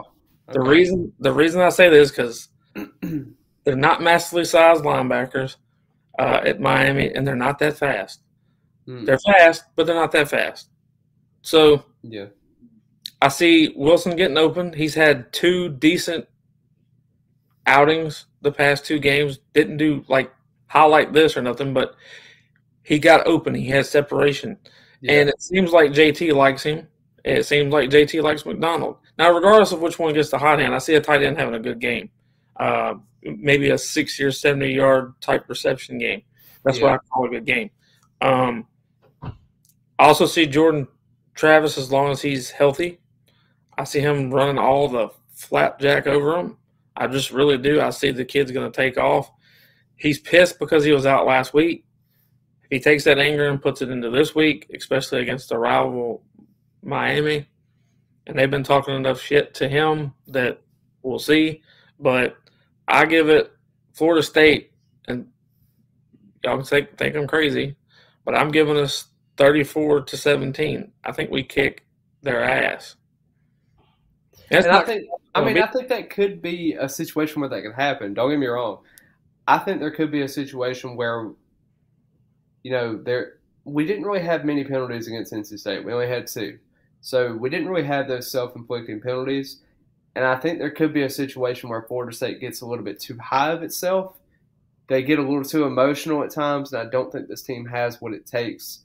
The Okay. reason the reason I say this because *clears throat* they're not massively sized linebackers uh, at Miami, and they're not that fast. Hmm. They're fast, but they're not that fast. So Yeah. I see Wilson getting open. He's had two decent outings the past two games. Didn't do like highlight this or nothing, but he got open. He had separation. Yeah. And it seems like JT likes him. It seems like JT likes McDonald. Now, regardless of which one gets the hot hand, I see a tight end having a good game. Uh, maybe a 60 or 70 yard type reception game. That's what I call a good game. Um, I also see Jordan Travis as long as he's healthy. I see him running all the flapjack over him. I just really do. I see the kid's going to take off. He's pissed because he was out last week. He takes that anger and puts it into this week, especially against the rival Miami, and they've been talking enough shit to him that we'll see. But I give it Florida State and y'all can think, think I'm crazy, but I'm giving us 34 to 17. I think we kick their ass. That's and I think, I mean, I think that could be a situation where that could happen. Don't get me wrong. I think there could be a situation where, you know, there we didn't really have many penalties against NC State. We only had two, so we didn't really have those self-inflicting penalties. And I think there could be a situation where Florida State gets a little bit too high of itself. They get a little too emotional at times, and I don't think this team has what it takes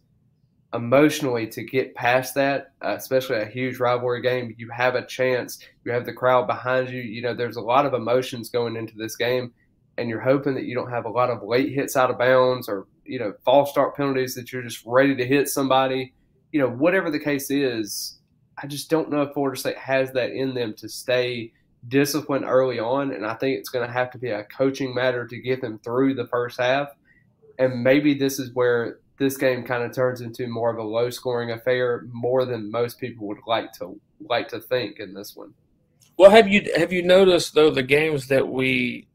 emotionally to get past that, uh, especially a huge rivalry game. You have a chance. You have the crowd behind you. You know, there's a lot of emotions going into this game, and you're hoping that you don't have a lot of late hits out of bounds or you know false start penalties that you're just ready to hit somebody. You know, whatever the case is, I just don't know if Florida State has that in them to stay disciplined early on, and I think it's going to have to be a coaching matter to get them through the first half. And maybe this is where this game kind of turns into more of a low scoring affair, more than most people would like to like to think in this one. Well, have you have you noticed though the games that we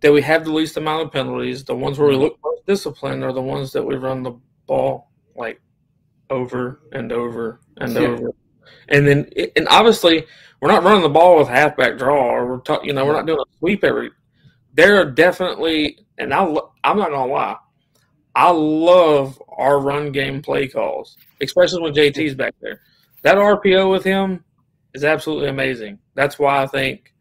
that we have the least amount of penalties, the ones where we mm-hmm. look most disciplined, are the ones that we run the ball like over and over and yeah. over, and then and obviously we're not running the ball with halfback draw or we're ta- you know we're not doing a sweep every. There are definitely, and I I'm not gonna lie, I love our run game play calls, especially when JT's back there. That RPO with him is absolutely amazing. That's why I think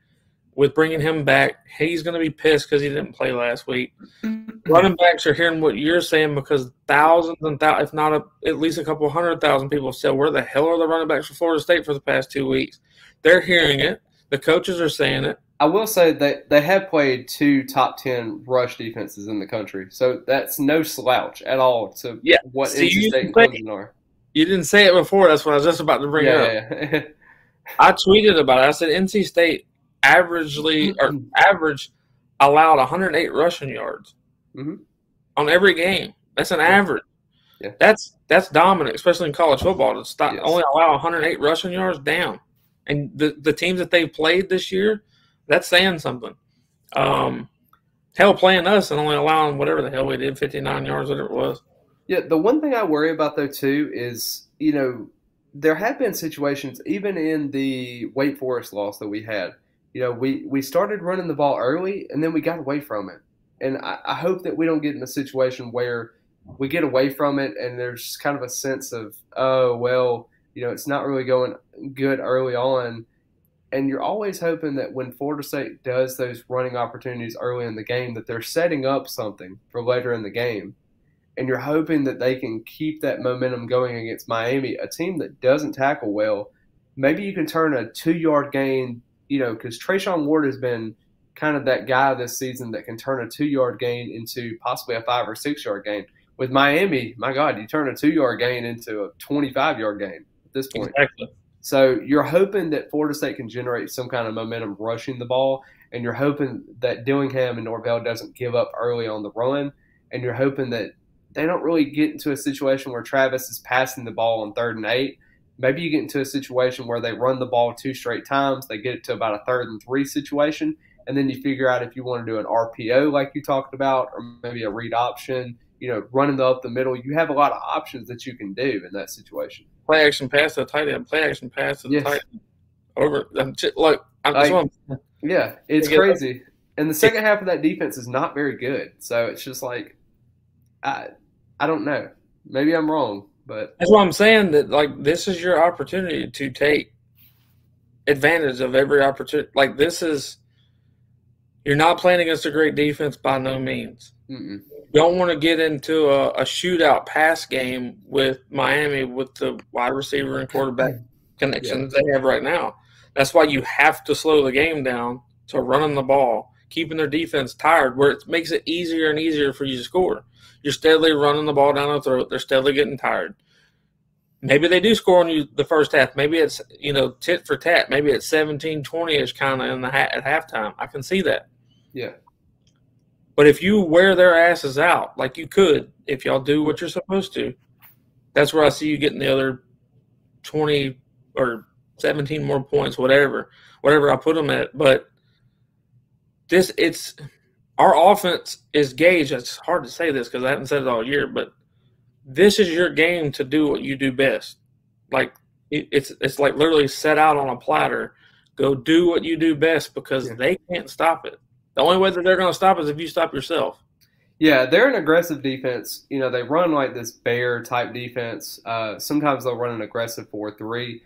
with bringing him back, he's going to be pissed because he didn't play last week. Mm-hmm. Running backs are hearing what you're saying because thousands and thousands, if not a, at least a couple hundred thousand people said, "Where the hell are the running backs for Florida State for the past two weeks?" They're hearing it. The coaches are saying it. I will say that they have played two top ten rush defenses in the country, so that's no slouch at all to yeah. what See, NC State and Clemson are. You didn't say it before. That's what I was just about to bring yeah, up. Yeah. *laughs* I tweeted about it. I said NC State averagely or average allowed 108 rushing yards mm-hmm. on every game. That's an average. Yeah. That's that's dominant, especially in college football. To stop yes. only allow 108 rushing yards down, and the the teams that they've played this year that's saying something. Um, hell, playing us and only allowing whatever the hell we did, 59 yards, whatever it was. Yeah, the one thing I worry about though too is you know there have been situations even in the Wake Forest loss that we had. You know, we we started running the ball early and then we got away from it, and I, I hope that we don't get in a situation where we get away from it and there's kind of a sense of oh well you know it's not really going good early on and you're always hoping that when Florida State does those running opportunities early in the game, that they're setting up something for later in the game. And you're hoping that they can keep that momentum going against Miami, a team that doesn't tackle well. Maybe you can turn a two yard gain, you know, because Treshaun Ward has been kind of that guy this season that can turn a two yard gain into possibly a five or six yard gain. With Miami, my God, you turn a two yard gain into a 25 yard gain at this point. Exactly. So you're hoping that Florida State can generate some kind of momentum rushing the ball, and you're hoping that Dillingham and Norvell doesn't give up early on the run, and you're hoping that they don't really get into a situation where Travis is passing the ball on third and eight. Maybe you get into a situation where they run the ball two straight times, they get it to about a third and three situation, and then you figure out if you want to do an RPO like you talked about, or maybe a read option, you know, running the up the middle. You have a lot of options that you can do in that situation play action pass to the tight end, play action pass to the yes. tight end. Over, I'm just, look, I'm, I, yeah, it's crazy. And the second half of that defense is not very good. So it's just like, I, I don't know. Maybe I'm wrong, but that's what I'm saying. That like this is your opportunity to take advantage of every opportunity. Like this is, you're not playing against a great defense by no means. Mm-mm don't want to get into a, a, shootout pass game with Miami with the wide receiver and quarterback connections yeah. they have right now. That's why you have to slow the game down to running the ball, keeping their defense tired, where it makes it easier and easier for you to score. You're steadily running the ball down their throat. They're steadily getting tired. Maybe they do score on you the first half. Maybe it's, you know, tit for tat. Maybe it's 17 20 ish kind of in the ha- at halftime. I can see that. Yeah. But if you wear their asses out, like you could, if y'all do what you're supposed to, that's where I see you getting the other 20 or 17 more points, whatever, whatever I put them at. But this, it's, our offense is gauged. It's hard to say this because I haven't said it all year, but this is your game to do what you do best. Like it's it's like literally set out on a platter. Go do what you do best because yeah. they can't stop it. The only way that they're going to stop is if you stop yourself. Yeah, they're an aggressive defense. You know, they run like this bear type defense. Uh, sometimes they'll run an aggressive four three.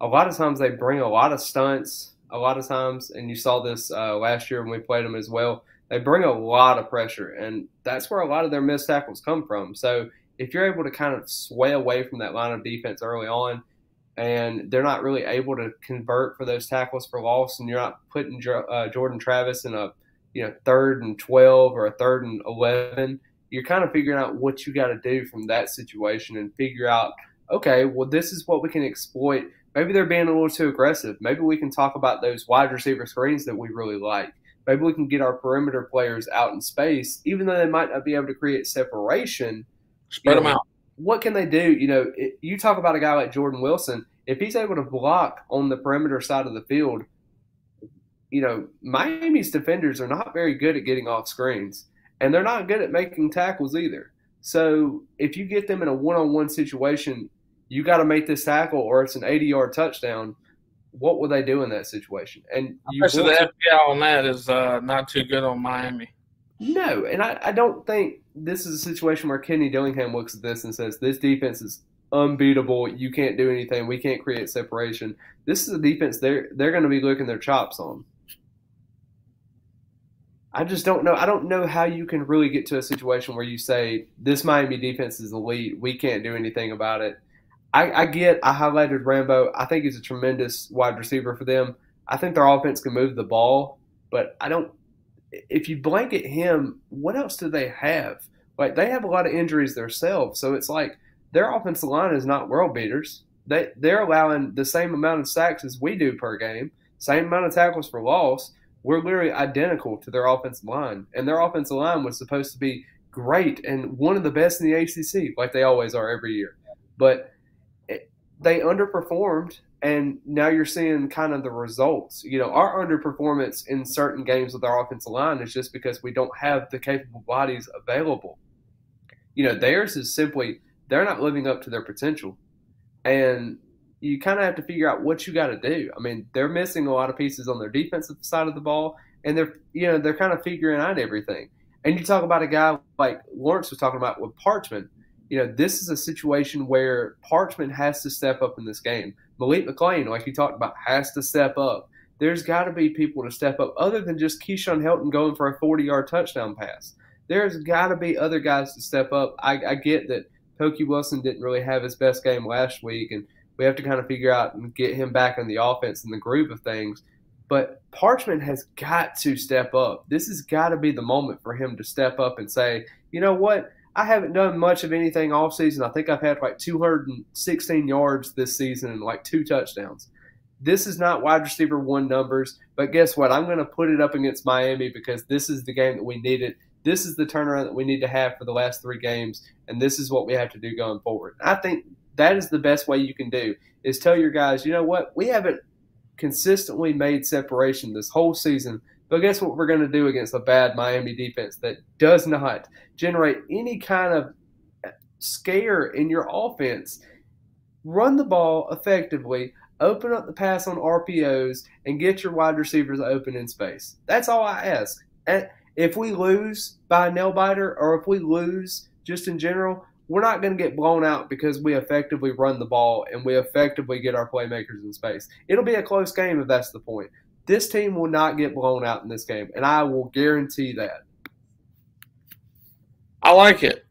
A lot of times they bring a lot of stunts. A lot of times, and you saw this uh, last year when we played them as well. They bring a lot of pressure, and that's where a lot of their missed tackles come from. So if you're able to kind of sway away from that line of defense early on, and they're not really able to convert for those tackles for loss, and you're not putting uh, Jordan Travis in a you know third and twelve or a third and eleven, you're kind of figuring out what you got to do from that situation and figure out, okay, well this is what we can exploit. Maybe they're being a little too aggressive. Maybe we can talk about those wide receiver screens that we really like. Maybe we can get our perimeter players out in space, even though they might not be able to create separation. Spread you know, them out. What can they do? You know, it, you talk about a guy like Jordan Wilson. If he's able to block on the perimeter side of the field, you know, Miami's defenders are not very good at getting off screens, and they're not good at making tackles either. So if you get them in a one-on-one situation, you got to make this tackle, or it's an 80-yard touchdown. What would they do in that situation? And you so the FBI on that is uh, not too good on Miami. No, and I, I don't think this is a situation where Kenny Dillingham looks at this and says this defense is unbeatable. You can't do anything. We can't create separation. This is a defense they're they're going to be looking their chops on. I just don't know. I don't know how you can really get to a situation where you say this Miami defense is elite. We can't do anything about it. I, I get. I highlighted Rambo. I think he's a tremendous wide receiver for them. I think their offense can move the ball, but I don't. If you blanket him, what else do they have? Like they have a lot of injuries themselves, so it's like their offensive line is not world beaters. They they're allowing the same amount of sacks as we do per game, same amount of tackles for loss were literally identical to their offensive line. And their offensive line was supposed to be great and one of the best in the ACC, like they always are every year. But they underperformed, and now you're seeing kind of the results. You know, our underperformance in certain games with our offensive line is just because we don't have the capable bodies available. You know, theirs is simply they're not living up to their potential. And you kind of have to figure out what you got to do. I mean, they're missing a lot of pieces on their defensive side of the ball, and they're you know they're kind of figuring out everything. And you talk about a guy like Lawrence was talking about with Parchment. You know, this is a situation where Parchment has to step up in this game. Malik McClain, like you talked about, has to step up. There's got to be people to step up other than just Keyshawn Helton going for a 40 yard touchdown pass. There's got to be other guys to step up. I, I get that Pokey Wilson didn't really have his best game last week, and we have to kind of figure out and get him back in the offense and the groove of things. But Parchment has got to step up. This has got to be the moment for him to step up and say, you know what? I haven't done much of anything off season. I think I've had like 216 yards this season and like two touchdowns. This is not wide receiver one numbers, but guess what? I'm going to put it up against Miami because this is the game that we needed. This is the turnaround that we need to have for the last three games, and this is what we have to do going forward. I think that is the best way you can do is tell your guys, you know what, we haven't consistently made separation this whole season. But guess what we're going to do against a bad Miami defense that does not generate any kind of scare in your offense? Run the ball effectively, open up the pass on RPOs, and get your wide receivers open in space. That's all I ask. And if we lose by a nail biter or if we lose just in general, we're not going to get blown out because we effectively run the ball and we effectively get our playmakers in space. It'll be a close game if that's the point. This team will not get blown out in this game, and I will guarantee that. I like it.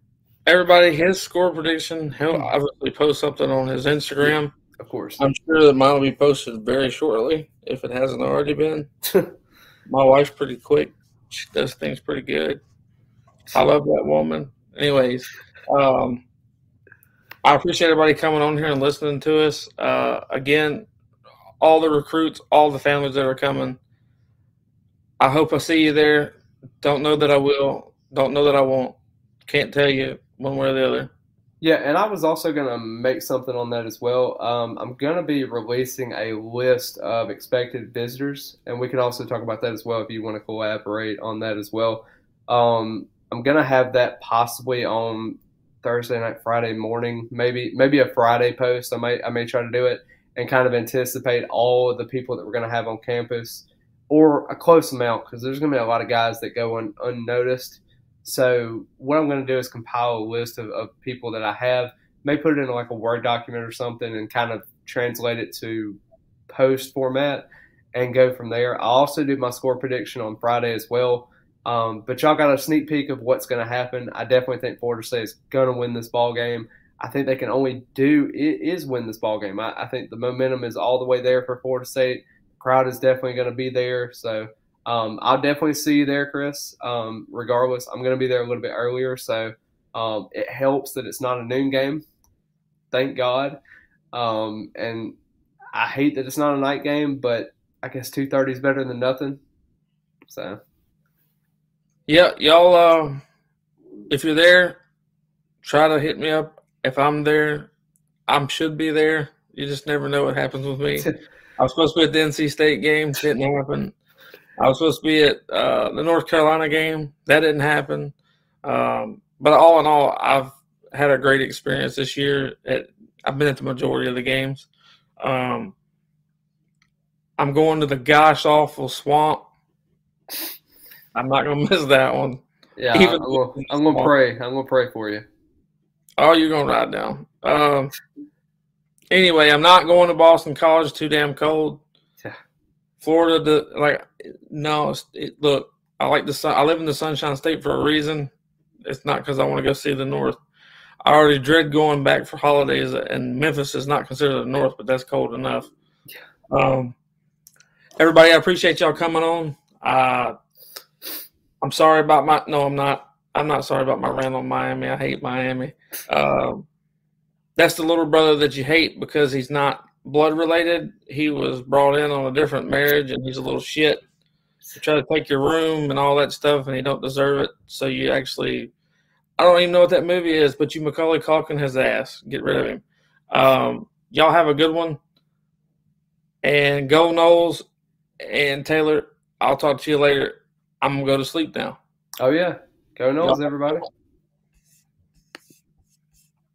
Everybody, his score prediction, he'll obviously post something on his Instagram. Of course. I'm sure that mine will be posted very shortly if it hasn't already been. *laughs* My wife's pretty quick. She does things pretty good. I love that woman. Anyways, um, I appreciate everybody coming on here and listening to us. Uh, again, all the recruits, all the families that are coming. I hope I see you there. Don't know that I will. Don't know that I won't. Can't tell you one way or the other. Yeah, and I was also going to make something on that as well. Um, I'm going to be releasing a list of expected visitors, and we can also talk about that as well if you want to collaborate on that as well. Um, I'm gonna have that possibly on Thursday night, Friday morning, maybe maybe a Friday post. I may I may try to do it and kind of anticipate all the people that we're gonna have on campus or a close amount because there's gonna be a lot of guys that go un, unnoticed. So what I'm gonna do is compile a list of, of people that I have, may put it in like a Word document or something and kind of translate it to post format and go from there. I'll also do my score prediction on Friday as well. Um, but y'all got a sneak peek of what's going to happen. I definitely think Florida State is going to win this ball game. I think they can only do is win this ball game. I, I think the momentum is all the way there for Florida State. The crowd is definitely going to be there. So um, I'll definitely see you there, Chris. Um, regardless, I'm going to be there a little bit earlier, so um, it helps that it's not a noon game. Thank God. Um, and I hate that it's not a night game, but I guess two thirty is better than nothing. So, yeah, y'all. Uh, if you're there, try to hit me up. If I'm there, I should be there. You just never know what happens with me. *laughs* I was supposed to be at the NC State game, didn't happen. I was supposed to be at uh, the North Carolina game, that didn't happen. Um, but all in all, I've had a great experience this year. At, I've been at the majority of the games. Um, I'm going to the gosh awful swamp. I'm not gonna *laughs* miss that one. Yeah, Even I'm, gonna, I'm gonna pray. I'm gonna pray for you. Oh, you're gonna ride down. Um. Anyway, I'm not going to Boston College. Too damn cold. Yeah. Florida, the, like, no. It, look, I like the sun. I live in the Sunshine State for a reason. It's not because I want to go see the North. I already dread going back for holidays, and Memphis is not considered the North, but that's cold enough. Um, everybody, I appreciate y'all coming on. Uh, I'm sorry about my. No, I'm not. I'm not sorry about my rant on Miami. I hate Miami. Um, that's the little brother that you hate because he's not blood related. He was brought in on a different marriage, and he's a little shit. You try to take your room and all that stuff, and he don't deserve it. So you actually I don't even know what that movie is, but you Macaulay Culkin his ass. Get rid of him. Um, y'all have a good one. And go Noles and Taylor. I'll talk to you later. I'm gonna go to sleep now. Oh yeah, go Noles, everybody.